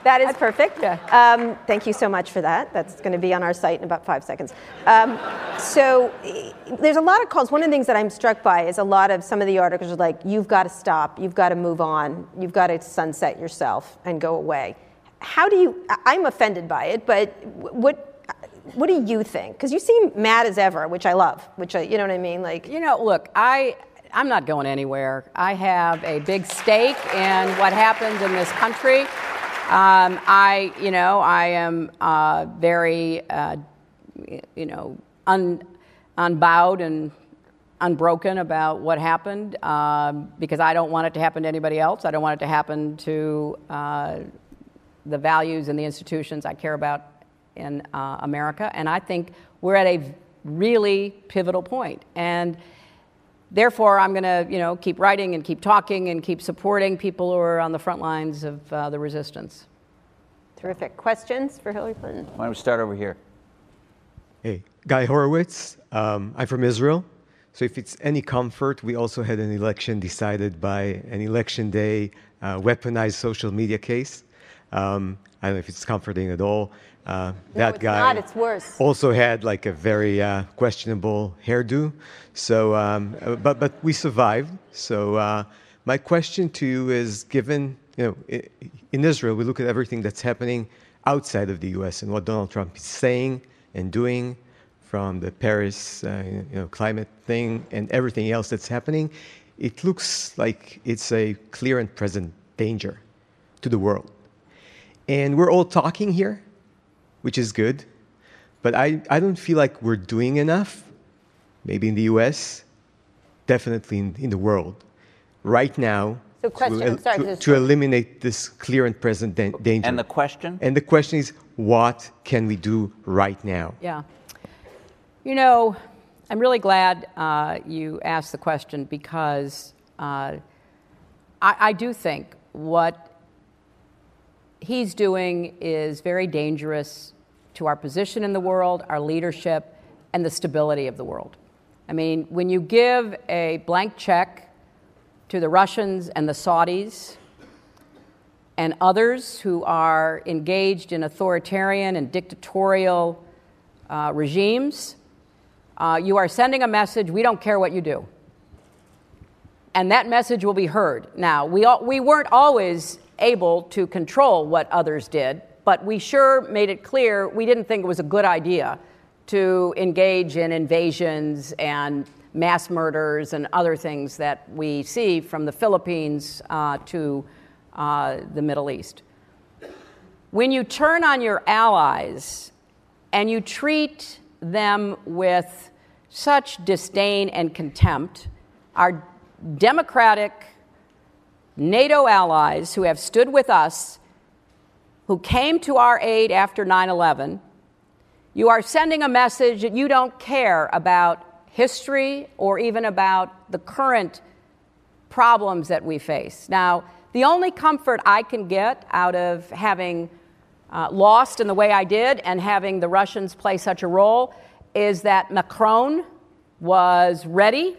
that is perfect. Yeah. Um, thank you so much for that. That's going to be on our site in about five seconds. Um, so there's a lot of calls. One of the things that I'm struck by is a lot of some of the articles are like, "You've got to stop. You've got to move on. You've got to sunset yourself and go away." How do you i'm offended by it but what what do you think? Because you seem mad as ever which i love which I, you know what i mean? Like you know look i i'm not going anywhere. I have a big stake in what happens in this country. Um, i you know i am uh, very uh, you know un, unbowed and unbroken about what happened um, because I don't want it to happen to anybody else. I don't want it to happen to uh, the values and the institutions I care about in uh, America. And I think we're at a really pivotal point. And therefore, I'm going to, you know, keep writing and keep talking and keep supporting people who are on the front lines of uh, the resistance. Terrific. Questions for Hillary Clinton? Why don't we start over here? Hey, Guy Horowitz. Um, I'm from Israel. So if it's any comfort, we also had an election decided by an election day uh, weaponized social media case. Um, I don't know if it's comforting at all. Uh, that no, guy not, it's worse. also had like a very uh, questionable hairdo. So, um, uh, but but we survived. So uh, my question to you is: Given you know, in Israel, we look at everything that's happening outside of the U.S. and what Donald Trump is saying and doing, from the Paris uh, you know, climate thing and everything else that's happening. It looks like it's a clear and present danger to the world. And we're all talking here, which is good, but I, I don't feel like we're doing enough, maybe in the US, definitely in, in the world. Right now, So question, to, I'm sorry, to, to eliminate this clear and present dan- danger. And the question? And the question is, what can we do right now? Yeah. You know, I'm really glad uh, you asked the question because uh, I, I do think what he's doing is very dangerous to our position in the world, our leadership, and the stability of the world. I mean, when you give a blank check to the Russians and the Saudis and others who are engaged in authoritarian and dictatorial uh, regimes, uh, you are sending a message we don't care what you do. And that message will be heard. Now, we, all, we weren't always able to control what others did, but we sure made it clear we didn't think it was a good idea to engage in invasions and mass murders and other things that we see from the Philippines uh, to uh, the Middle East. When you turn on your allies and you treat them with such disdain and contempt, our democratic NATO allies who have stood with us, who came to our aid after 9 11, you are sending a message that you don't care about history or even about the current problems that we face. Now, the only comfort I can get out of having uh, lost in the way I did and having the Russians play such a role is that Macron was ready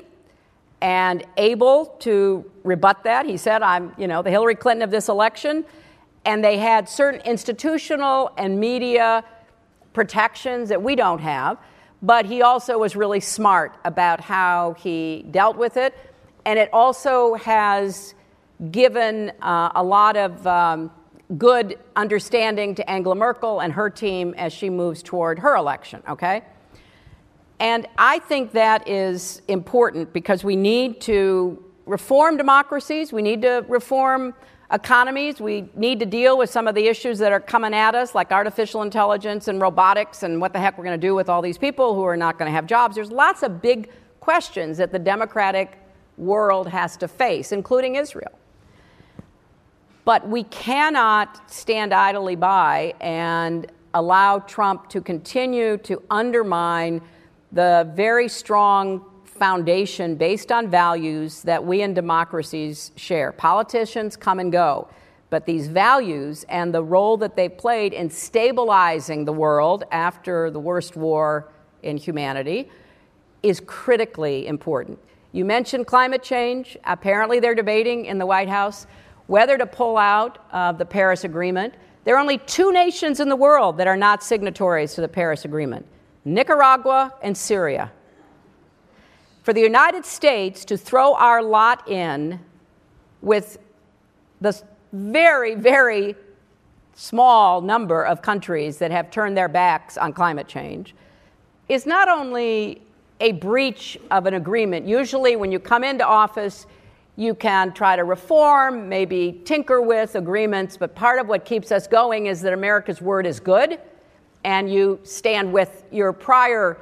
and able to rebut that. He said, I'm, you know, the Hillary Clinton of this election. And they had certain institutional and media protections that we don't have. But he also was really smart about how he dealt with it. And it also has given uh, a lot of um, good understanding to Angela Merkel and her team as she moves toward her election, okay? And I think that is important because we need to reform democracies, we need to reform economies, we need to deal with some of the issues that are coming at us, like artificial intelligence and robotics, and what the heck we're going to do with all these people who are not going to have jobs. There's lots of big questions that the democratic world has to face, including Israel. But we cannot stand idly by and allow Trump to continue to undermine the very strong foundation based on values that we in democracies share. Politicians come and go, but these values and the role that they played in stabilizing the world after the worst war in humanity is critically important. You mentioned climate change. Apparently, they're debating in the White House whether to pull out of the Paris Agreement. There are only two nations in the world that are not signatories to the Paris Agreement Nicaragua and Syria. For the United States to throw our lot in with the very, very small number of countries that have turned their backs on climate change is not only a breach of an agreement. Usually, when you come into office, you can try to reform, maybe tinker with agreements, but part of what keeps us going is that America's word is good, and you stand with your prior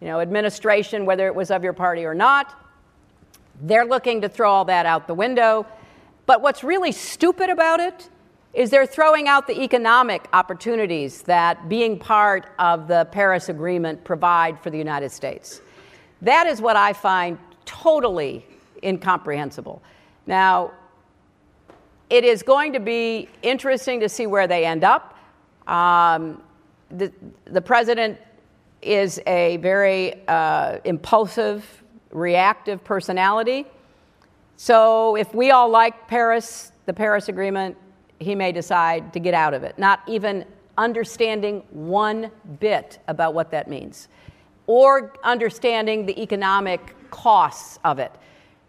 you know, administration, whether it was of your party or not. They're looking to throw all that out the window. But what's really stupid about it is they're throwing out the economic opportunities that being part of the Paris Agreement provide for the United States. That is what I find totally incomprehensible. Now, it is going to be interesting to see where they end up. Um, the, the president is a very uh, impulsive, reactive personality. So if we all like Paris, the Paris Agreement, he may decide to get out of it, not even understanding one bit about what that means or understanding the economic costs of it.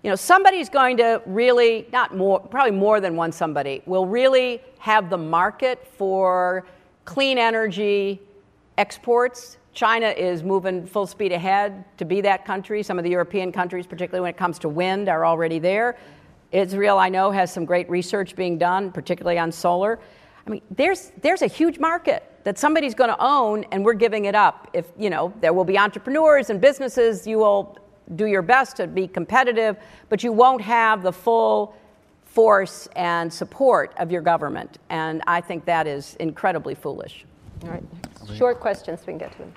You know, somebody's going to really, not more, probably more than one somebody, will really have the market for clean energy exports. China is moving full speed ahead to be that country. Some of the European countries, particularly when it comes to wind, are already there. Israel, I know, has some great research being done, particularly on solar. I mean, there's, there's a huge market that somebody's going to own, and we're giving it up. If, you know, there will be entrepreneurs and businesses, you will do your best to be competitive, but you won't have the full force and support of your government. And I think that is incredibly foolish. All right. Short questions so we can get to them.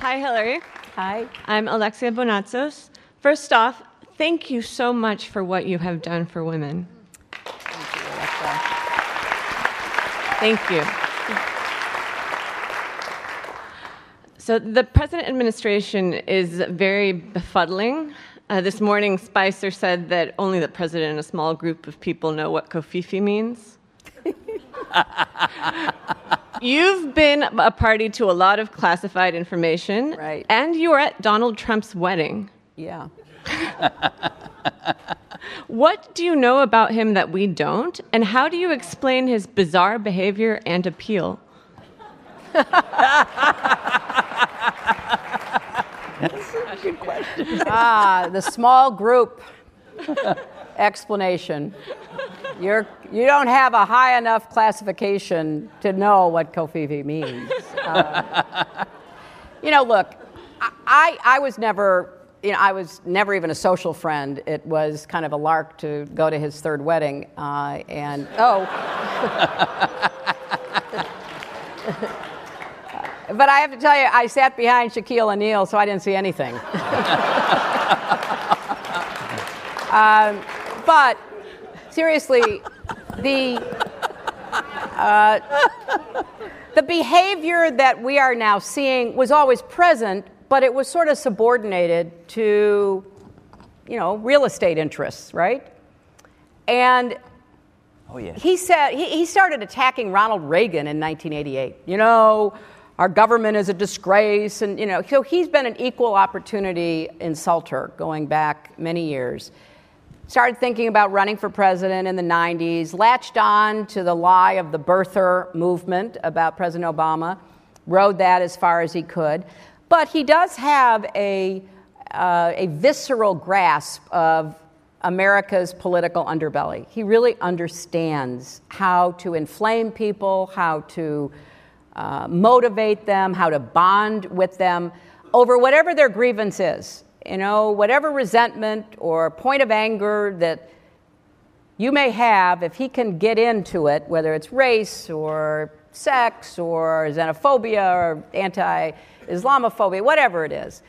Hi, Hillary. Hi. I'm Alexia Bonatsos. First off, thank you so much for what you have done for women. Thank you, Alexa. Thank you. So, the president administration is very befuddling. Uh, this morning, Spicer said that only the president and a small group of people know what covfefe means. You've been a party to a lot of classified information. Right. And you were at Donald Trump's wedding. Yeah. What do you know about him that we don't? And how do you explain his bizarre behavior and appeal? Ah, the small group explanation. You're, you don't have a high enough classification to know what covfefe means. Uh, you know, look, I, I was never, you know, I was never even a social friend. It was kind of a lark to go to his third wedding. Uh, and, oh. But I have to tell you, I sat behind Shaquille O'Neal, so I didn't see anything. um, but seriously, the uh, the behavior that we are now seeing was always present, but it was sort of subordinated to, you know, real estate interests, right? And Oh, yeah. he said he, he started attacking Ronald Reagan in 1988. You know, our government is a disgrace, and you know, so he's been an equal opportunity insulter going back many years. Started thinking about running for president in the 90s, latched on to the lie of the birther movement about President Obama, rode that as far as he could. But he does have a, uh, a visceral grasp of America's political underbelly. He really understands how to inflame people, how to uh, motivate them, how to bond with them over whatever their grievance is. You know, whatever resentment or point of anger that you may have, if he can get into it, whether it's race or sex or xenophobia or anti Islamophobia, whatever it is.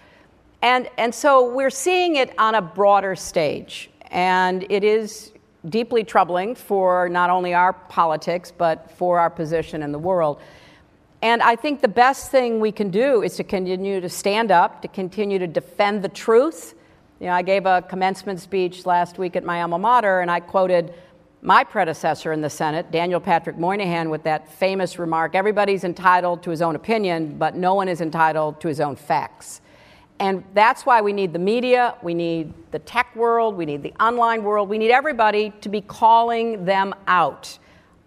And, and so we're seeing it on a broader stage. And it is deeply troubling for not only our politics, but for our position in the world. And I think the best thing we can do is to continue to stand up, to continue to defend the truth. You know, I gave a commencement speech last week at my alma mater, and I quoted my predecessor in the Senate, Daniel Patrick Moynihan, with that famous remark everybody's entitled to his own opinion, but no one is entitled to his own facts. And that's why we need the media, we need the tech world, we need the online world, we need everybody to be calling them out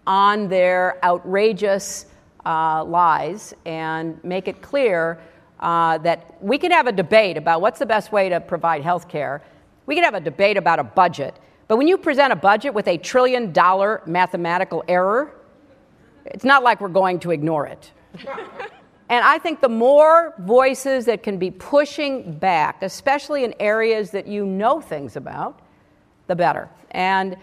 on their outrageous uh, lies and make it clear uh, that we can have a debate about what's the best way to provide health care. We can have a debate about a budget. But when you present a budget with a trillion dollar mathematical error, it's not like we're going to ignore it. and I think the more voices that can be pushing back, especially in areas that you know things about, the better. And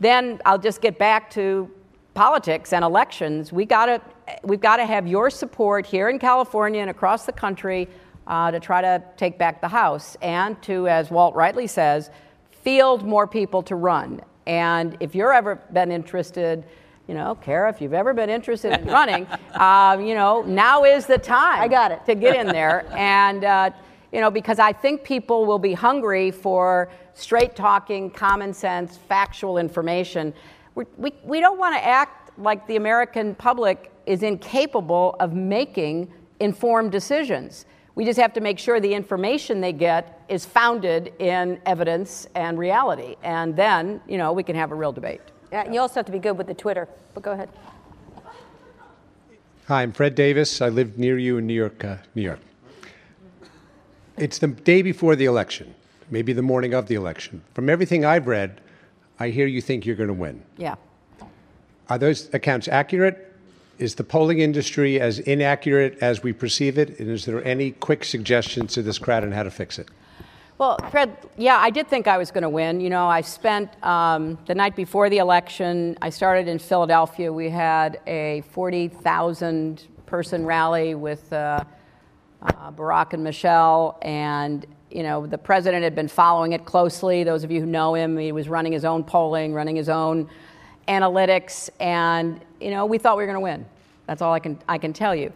then I'll just get back to politics and elections. We gotta, we've got to have your support here in California and across the country uh, to try to take back the House and to, as Walt rightly says, field more people to run. And if you're ever been interested, you know, Kara, if you've ever been interested in running, uh, you know, now is the time. I got it. To get in there. and, uh, you know, because I think people will be hungry for straight talking, common sense, factual information. We we, we don't want to act like the American public is incapable of making informed decisions. We just have to make sure the information they get is founded in evidence and reality. And then, you know, we can have a real debate. Yeah, you also have to be good with the Twitter. But go ahead. Hi, I'm Fred Davis. I live near you in New York, uh, New York. It's the day before the election, maybe the morning of the election. From everything I've read, I hear you think you're going to win. Yeah. Are those accounts accurate? Is the polling industry as inaccurate as we perceive it? And is there any quick suggestions to this crowd on how to fix it? Well, Fred, yeah, I did think I was going to win. You know, I spent um, the night before the election, I started in Philadelphia. We had a 40,000 person rally with uh, uh, Barack and Michelle, and you know, the president had been following it closely. Those of you who know him, he was running his own polling, running his own analytics, and you know, we thought we were going to win. That's all I can I can tell you.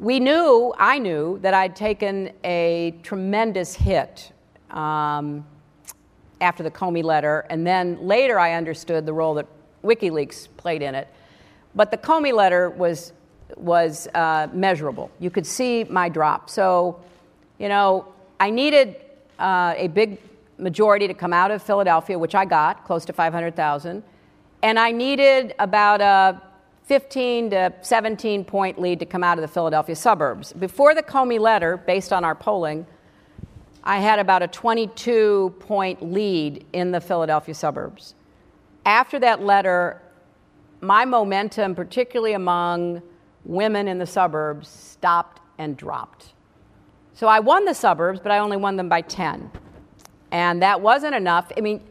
We knew, I knew, that I'd taken a tremendous hit um, after the Comey letter, and then later I understood the role that WikiLeaks played in it. But the Comey letter was was uh, measurable. You could see my drop. So, you know, I needed uh, a big majority to come out of Philadelphia, which I got, close to 500,000. And I needed about a 15 to 17 point lead to come out of the Philadelphia suburbs. Before the Comey letter, based on our polling, I had about a 22 point lead in the Philadelphia suburbs. After that letter, my momentum, particularly among women in the suburbs, stopped and dropped. So I won the suburbs, but I only won them by 10. And that wasn't enough. I mean,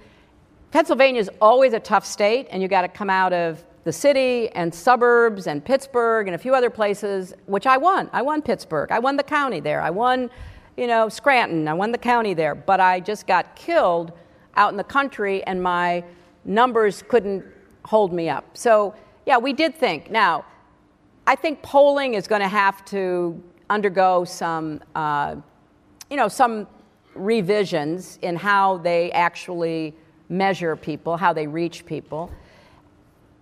Pennsylvania is always a tough state, and you got to come out of the city and suburbs and Pittsburgh and a few other places, which I won. I won Pittsburgh. I won the county there. I won, you know, Scranton. I won the county there. But I just got killed out in the country, and my numbers couldn't hold me up. So, yeah, we did think. Now, I think polling is going to have to undergo some, uh, you know, some revisions in how they actually measure people, how they reach people.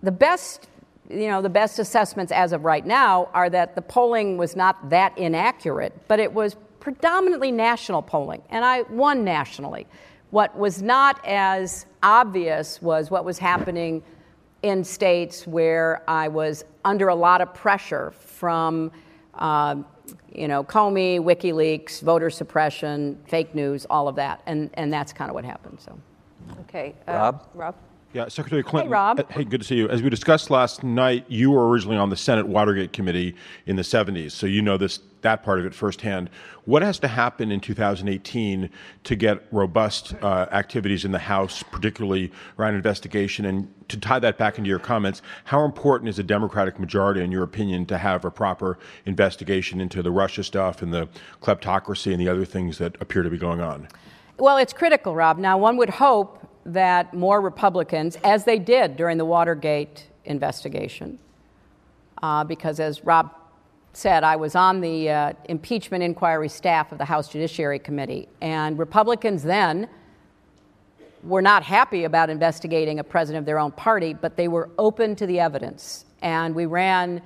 The best, you know, the best assessments as of right now are that the polling was not that inaccurate, but it was predominantly national polling, and I won nationally. What was not as obvious was what was happening in states where I was under a lot of pressure from uh, you know, Comey, WikiLeaks, voter suppression, fake news, all of that, and and that's kind of what happened. So, okay, uh, Rob. Rob. Yeah, Secretary Clinton. Hey, Rob. Uh, hey, good to see you. As we discussed last night, you were originally on the Senate Watergate Committee in the 70s, so you know this that part of it firsthand. What has to happen in 2018 to get robust uh, activities in the House, particularly around investigation? And to tie that back into your comments, how important is a Democratic majority, in your opinion, to have a proper investigation into the Russia stuff and the kleptocracy and the other things that appear to be going on? Well, it's critical, Rob. Now, one would hope that more Republicans, as they did during the Watergate investigation, uh, because as Rob said, I was on the uh, impeachment inquiry staff of the House Judiciary Committee, and Republicans then were not happy about investigating a president of their own party, but they were open to the evidence. And we ran,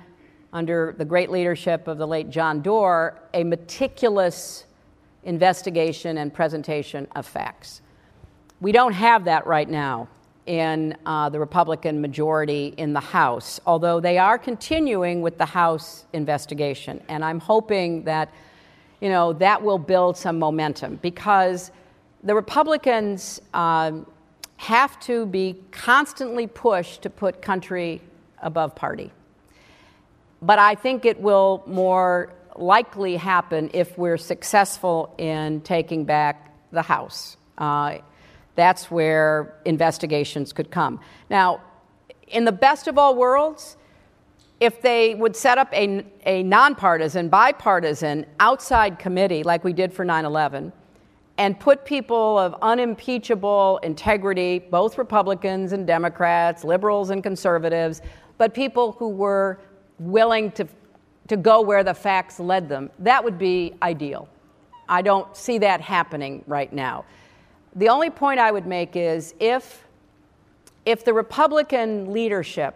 under the great leadership of the late John Doar, a meticulous investigation and presentation of facts. We don't have that right now in uh, the Republican majority in the House, although they are continuing with the House investigation. And I'm hoping that, you know, that will build some momentum because the Republicans um, have to be constantly pushed to put country above party. But I think it will more likely happen if we're successful in taking back the House. Uh, that's where investigations could come. Now, in the best of all worlds, if they would set up a, a nonpartisan, bipartisan, outside committee like we did for 9 11, and put people of unimpeachable integrity, both Republicans and Democrats, liberals and conservatives, but people who were willing to, to go where the facts led them, that would be ideal. I don't see that happening right now. The only point I would make is if, if the Republican leadership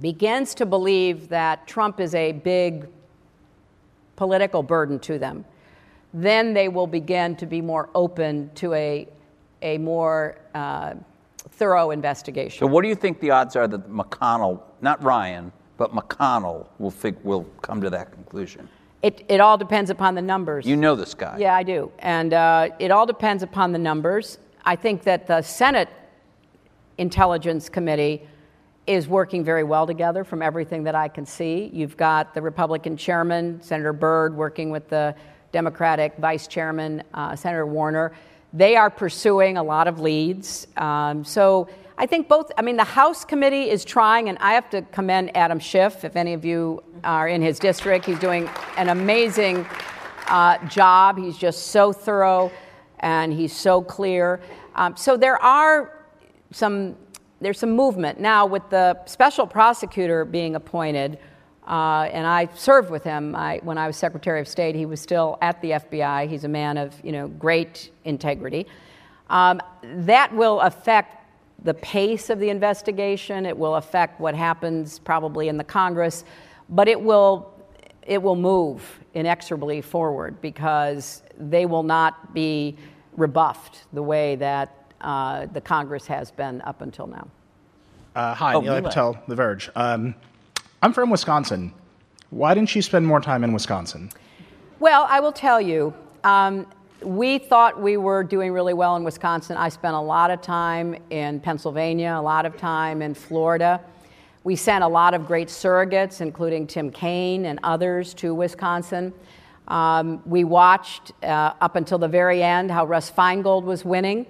begins to believe that Trump is a big political burden to them, then they will begin to be more open to a, a more uh, thorough investigation. So, what do you think the odds are that McConnell, not Ryan, but McConnell will, fig- will come to that conclusion? It, it all depends upon the numbers. You know this guy. Yeah, I do. And uh, it all depends upon the numbers. I think that the Senate Intelligence Committee is working very well together from everything that I can see. You've got the Republican chairman, Senator Burr, working with the Democratic Vice Chairman, uh, Senator Warner. They are pursuing a lot of leads. Um, so I think both, I mean, the House committee is trying, and I have to commend Adam Schiff, if any of you are in his district. He's doing an amazing uh, job. He's just so thorough and he's so clear. Um, so there are some, there's some movement. Now, with the special prosecutor being appointed, uh, and I served with him I, when I was Secretary of State. He was still at the FBI. He's a man of you know great integrity. Um, that will affect the pace of the investigation. It will affect what happens probably in the Congress, but it will it will move inexorably forward because they will not be rebuffed the way that uh, the Congress has been up until now. Uh, hi, oh, Nilay Patel, The Verge. Um, I'm from Wisconsin. Why didn't you spend more time in Wisconsin? Well, I will tell you. Um, we thought we were doing really well in Wisconsin. I spent a lot of time in Pennsylvania, a lot of time in Florida. We sent a lot of great surrogates, including Tim Kaine and others, to Wisconsin. Um, we watched uh, up until the very end how Russ Feingold was winning.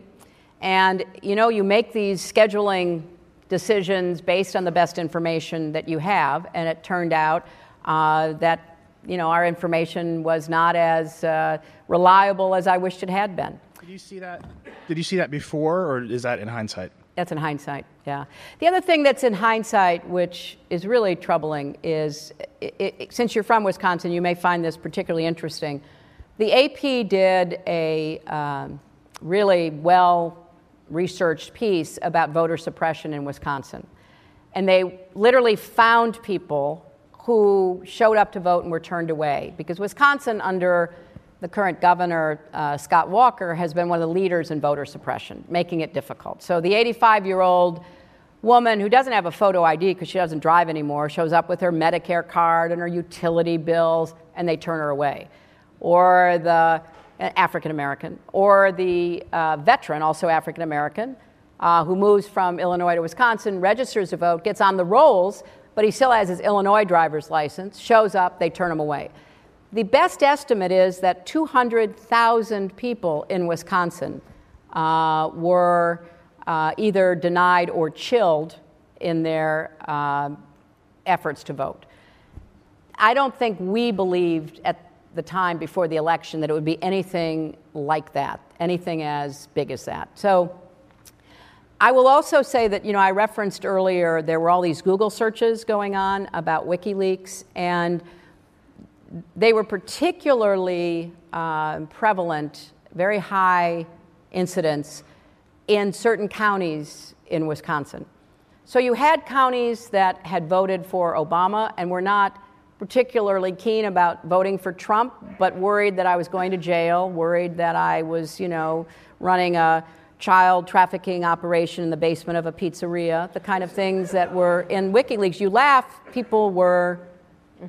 And you know, you make these scheduling decisions based on the best information that you have, and it turned out uh, that you know, our information was not as uh, reliable as I wished it had been. Did you see that? Did you see that before, or is that in hindsight? That's in hindsight, yeah. The other thing that's in hindsight, which is really troubling, is it, it, since you're from Wisconsin, you may find this particularly interesting. The AP did a um, really well researched piece about voter suppression in Wisconsin. And they literally found people who showed up to vote and were turned away. Because Wisconsin, under the current governor, uh, Scott Walker, has been one of the leaders in voter suppression, making it difficult. So the 85 year old woman who doesn't have a photo ID because she doesn't drive anymore shows up with her Medicare card and her utility bills, and they turn her away. Or the uh, African American, or the uh, veteran, also African American, uh, who moves from Illinois to Wisconsin, registers to vote, gets on the rolls, but he still has his Illinois driver's license, shows up, they turn him away. The best estimate is that 200,000 people in Wisconsin uh, were uh, either denied or chilled in their uh, efforts to vote. I don't think we believed at the time before the election that it would be anything like that, anything as big as that. So I will also say that, you know, I referenced earlier there were all these Google searches going on about WikiLeaks, and they were particularly uh, prevalent, very high incidents in certain counties in Wisconsin. So you had counties that had voted for Obama and were not particularly keen about voting for Trump, but worried that I was going to jail, worried that I was, you know, running a child trafficking operation in the basement of a pizzeria, the kind of things that were in WikiLeaks. You laugh, people were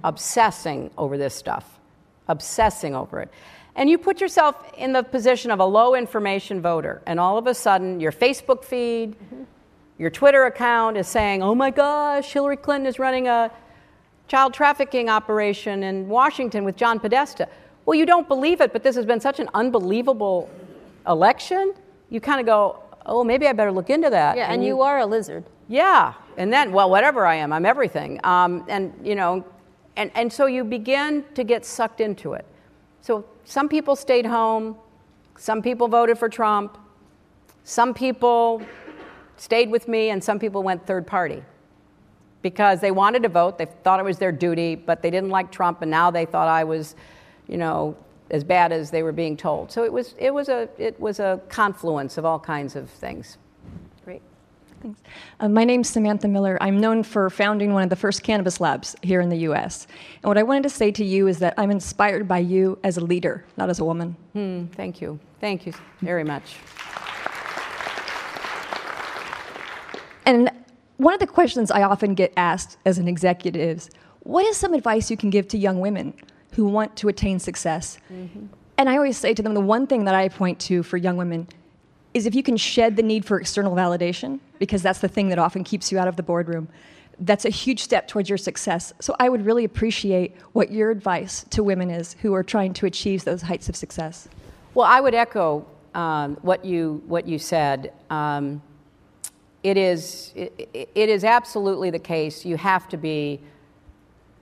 obsessing over this stuff, obsessing over it. And you put yourself in the position of a low information voter, and all of a sudden, your Facebook feed, mm-hmm. your Twitter account is saying, oh my gosh, Hillary Clinton is running a child trafficking operation in Washington with John Podesta. Well, you don't believe it, but this has been such an unbelievable election you kind of go, oh, maybe I better look into that. Yeah, and, and you, you, are a lizard. Yeah, and then, well, whatever I am, I'm everything. Um, and, you know, and, and so you begin to get sucked into it. So some people stayed home, some people voted for Trump, some people stayed with me, and some people went third party because they wanted to vote. They thought it was their duty, but they didn't like Trump, and now they thought I was, you know, as bad as they were being told. So it was, it was, a, it was a confluence of all kinds of things. Great. Thanks. Uh, my name's Samantha Miller. I'm known for founding one of the first cannabis labs here in the US. And what I wanted to say to you is that I'm inspired by you as a leader, not as a woman. Hmm, thank you. Thank you very much. And one of the questions I often get asked as an executive is what is some advice you can give to young women? Who want to attain success. Mm-hmm. And I always say to them the one thing that I point to for young women is if you can shed the need for external validation, because that's the thing that often keeps you out of the boardroom, that's a huge step towards your success. So I would really appreciate what your advice to women is who are trying to achieve those heights of success. Well, I would echo um, what you what you said. Um, it is it, it is absolutely the case. You have to be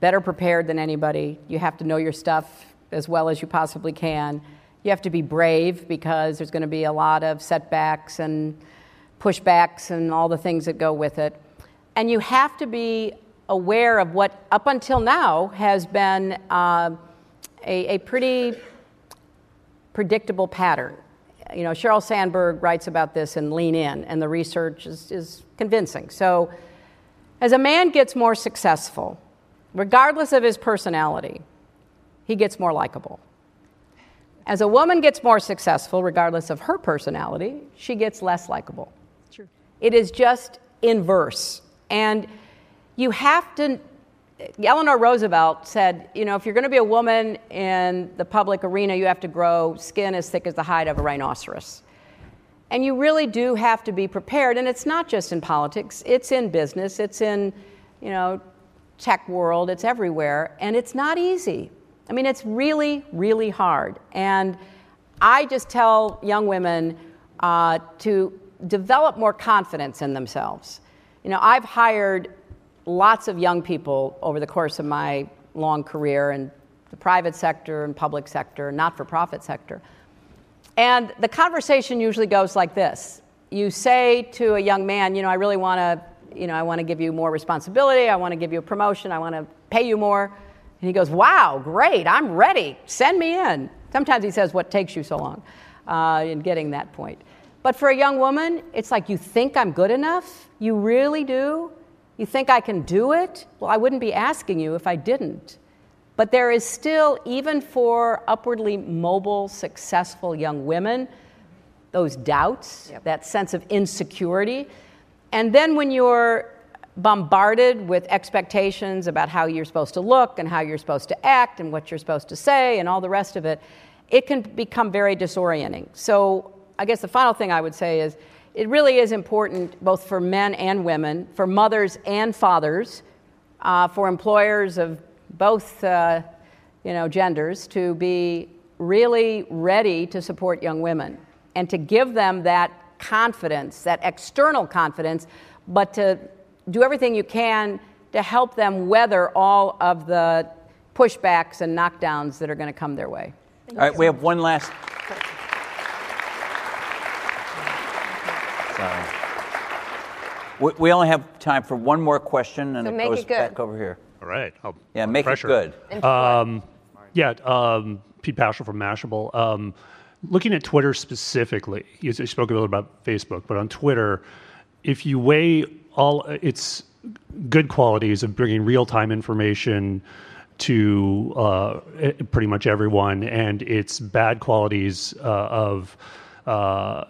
better prepared than anybody. You have to know your stuff as well as you possibly can. You have to be brave because there's going to be a lot of setbacks and pushbacks and all the things that go with it. And you have to be aware of what, up until now, has been uh, a, a pretty predictable pattern. You know, Sheryl Sandberg writes about this in Lean In, and the research is, is convincing. So, as a man gets more successful, regardless of his personality, he gets more likable. As a woman gets more successful, regardless of her personality, she gets less likable. True. It is just inverse. And you have to, Eleanor Roosevelt said, you know, if you're going to be a woman in the public arena, you have to grow skin as thick as the hide of a rhinoceros. And you really do have to be prepared. And it's not just in politics, it's in business, it's in, you know, tech world, it's everywhere. And it's not easy. I mean, it's really, really hard. And I just tell young women uh, to develop more confidence in themselves. You know, I've hired lots of young people over the course of my long career in the private sector and public sector, not for profit sector. And the conversation usually goes like this You say to a young man, you know, I really want to, you know, I want to give you more responsibility, I want to give you a promotion, I want to pay you more. And he goes, Wow, great, I'm ready. Send me in. Sometimes he says, What takes you so long uh, in getting that point? But for a young woman, it's like, You think I'm good enough? You really do? You think I can do it? Well, I wouldn't be asking you if I didn't. But there is still, even for upwardly mobile, successful young women, those doubts, yep. that sense of insecurity. And then when you're bombarded with expectations about how you're supposed to look and how you're supposed to act and what you're supposed to say and all the rest of it, it can become very disorienting. So, I guess the final thing I would say is it really is important, both for men and women, for mothers and fathers, uh, for employers of both uh, you know, genders, to be really ready to support young women and to give them that confidence, that external confidence, but to do everything you can to help them weather all of the pushbacks and knockdowns that are going to come their way. All right, we have one last. Sorry. We, we only have time for one more question, and so it make goes it back over here. All right. I'll yeah, make pressure. it good. Um, yeah, um, Pete Pachal from Mashable. Um, looking at Twitter specifically, you spoke a little about Facebook, but on Twitter, if you weigh all its good qualities of bringing real time information to uh, pretty much everyone, and its bad qualities uh, of uh,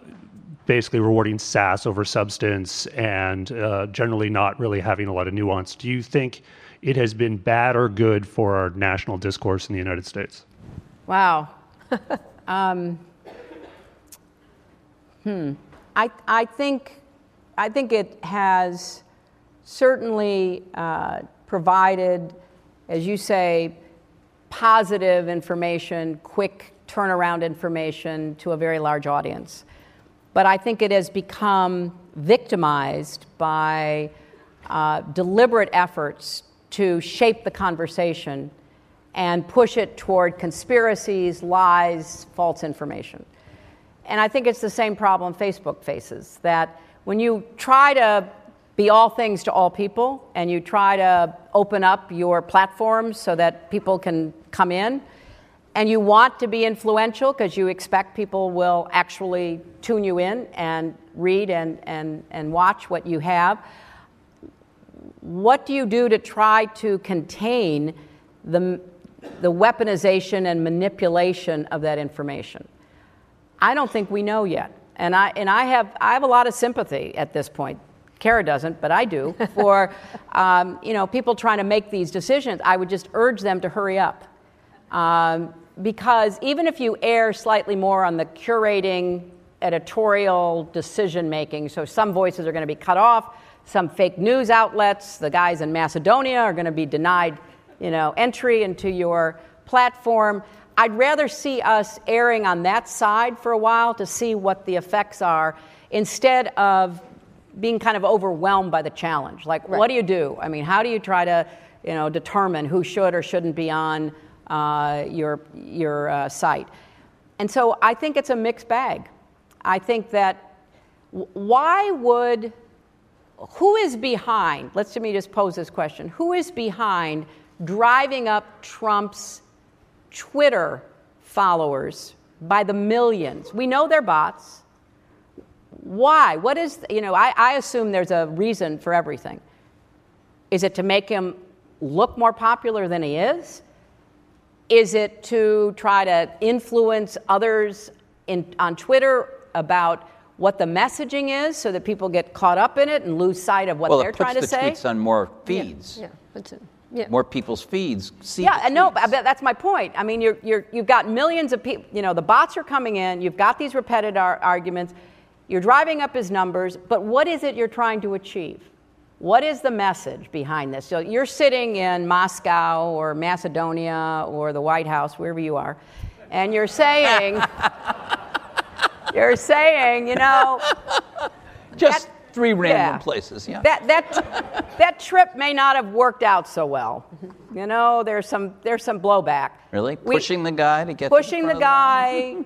basically rewarding sass over substance and uh, generally not really having a lot of nuance. Do you think it has been bad or good for our national discourse in the United States? Wow. um, hmm. I, I think I think it has certainly uh, provided, as you say, positive information, quick turnaround information to a very large audience. But I think it has become victimized by uh, deliberate efforts to shape the conversation and push it toward conspiracies, lies, false information. And I think it's the same problem Facebook faces that when you try to be all things to all people and you try to open up your platforms so that people can come in and you want to be influential because you expect people will actually tune you in and read and, and, and watch what you have what do you do to try to contain the, the weaponization and manipulation of that information i don't think we know yet and I, and I, have, I have a lot of sympathy at this point. Kara doesn't, but I do, for um, you know, people trying to make these decisions. I would just urge them to hurry up. Um, because even if you err slightly more on the curating editorial decision making. So some voices are going to be cut off, some fake news outlets, the guys in Macedonia are going to be denied, you know, entry into your platform. I'd rather see us erring on that side for a while to see what the effects are instead of being kind of overwhelmed by the challenge. Like, right. what do you do? I mean, how do you try to, you know, determine who should or shouldn't be on uh, your your uh, site? And so I think it's a mixed bag. I think that why would who is behind? Let's let me just pose this question: Who is behind driving up Trump's Twitter followers by the millions? We know they're bots. Why? What is, you know, I, I assume there's a reason for everything. Is it to make him look more popular than he is? Is it to try to influence others in, on Twitter about what the messaging is so that people get caught up in it and lose sight of what well, they're trying to say? Well, it puts the tweets on more feeds. Yeah, yeah. Yeah. More people's feeds see. Yeah, and no, that's my point. I mean, you're, you're, you've got millions of people. You know, the bots are coming in. You've got these repetitive ar- arguments. You're driving up his numbers, but what is it you're trying to achieve? What is the message behind this? So you're sitting in Moscow or Macedonia or the White House, wherever you are, and you're saying, you're saying, you know, just that, three random yeah, places. Yeah. That that that trip may not have worked out so well. You know, there's some there's some blowback. Really, pushing the guy to get pushing the, the guy,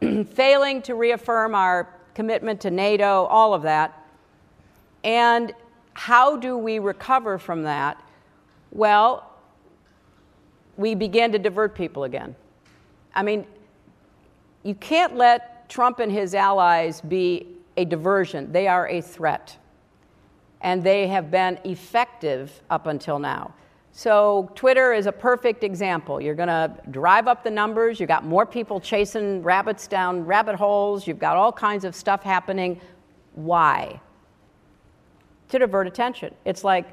failing to reaffirm our commitment to NATO, all of that. And how do we recover from that? Well, we began to divert people again. I mean, you can't let Trump and his allies be a diversion. They are a threat. And they have been effective up until now. So Twitter is a perfect example. You're going to drive up the numbers. You've got more people chasing rabbits down rabbit holes. You've got all kinds of stuff happening. Why? To divert attention. It's like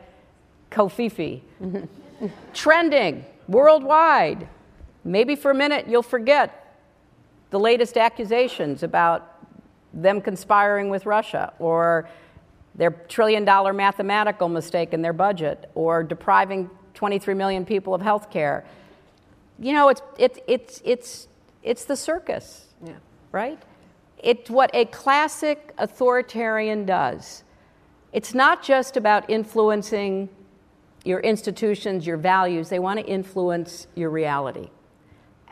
Covfefe. Trending worldwide. Maybe for a minute you'll forget the latest accusations about them conspiring with Russia or their trillion dollar mathematical mistake in their budget or depriving 23 million people of health care. You know, it's, it, it's, it's, it's the circus, yeah. right? It's what a classic authoritarian does. It's not just about influencing your institutions, your values, they want to influence your reality.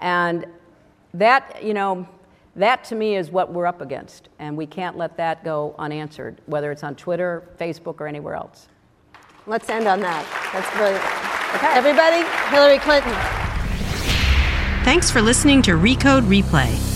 And that, you know, that to me is what we're up against. And we can't let that go unanswered, whether it's on Twitter, Facebook, or anywhere else. Let's end on that. That's brilliant. Okay. Everybody, Hillary Clinton. Thanks for listening to Recode Replay.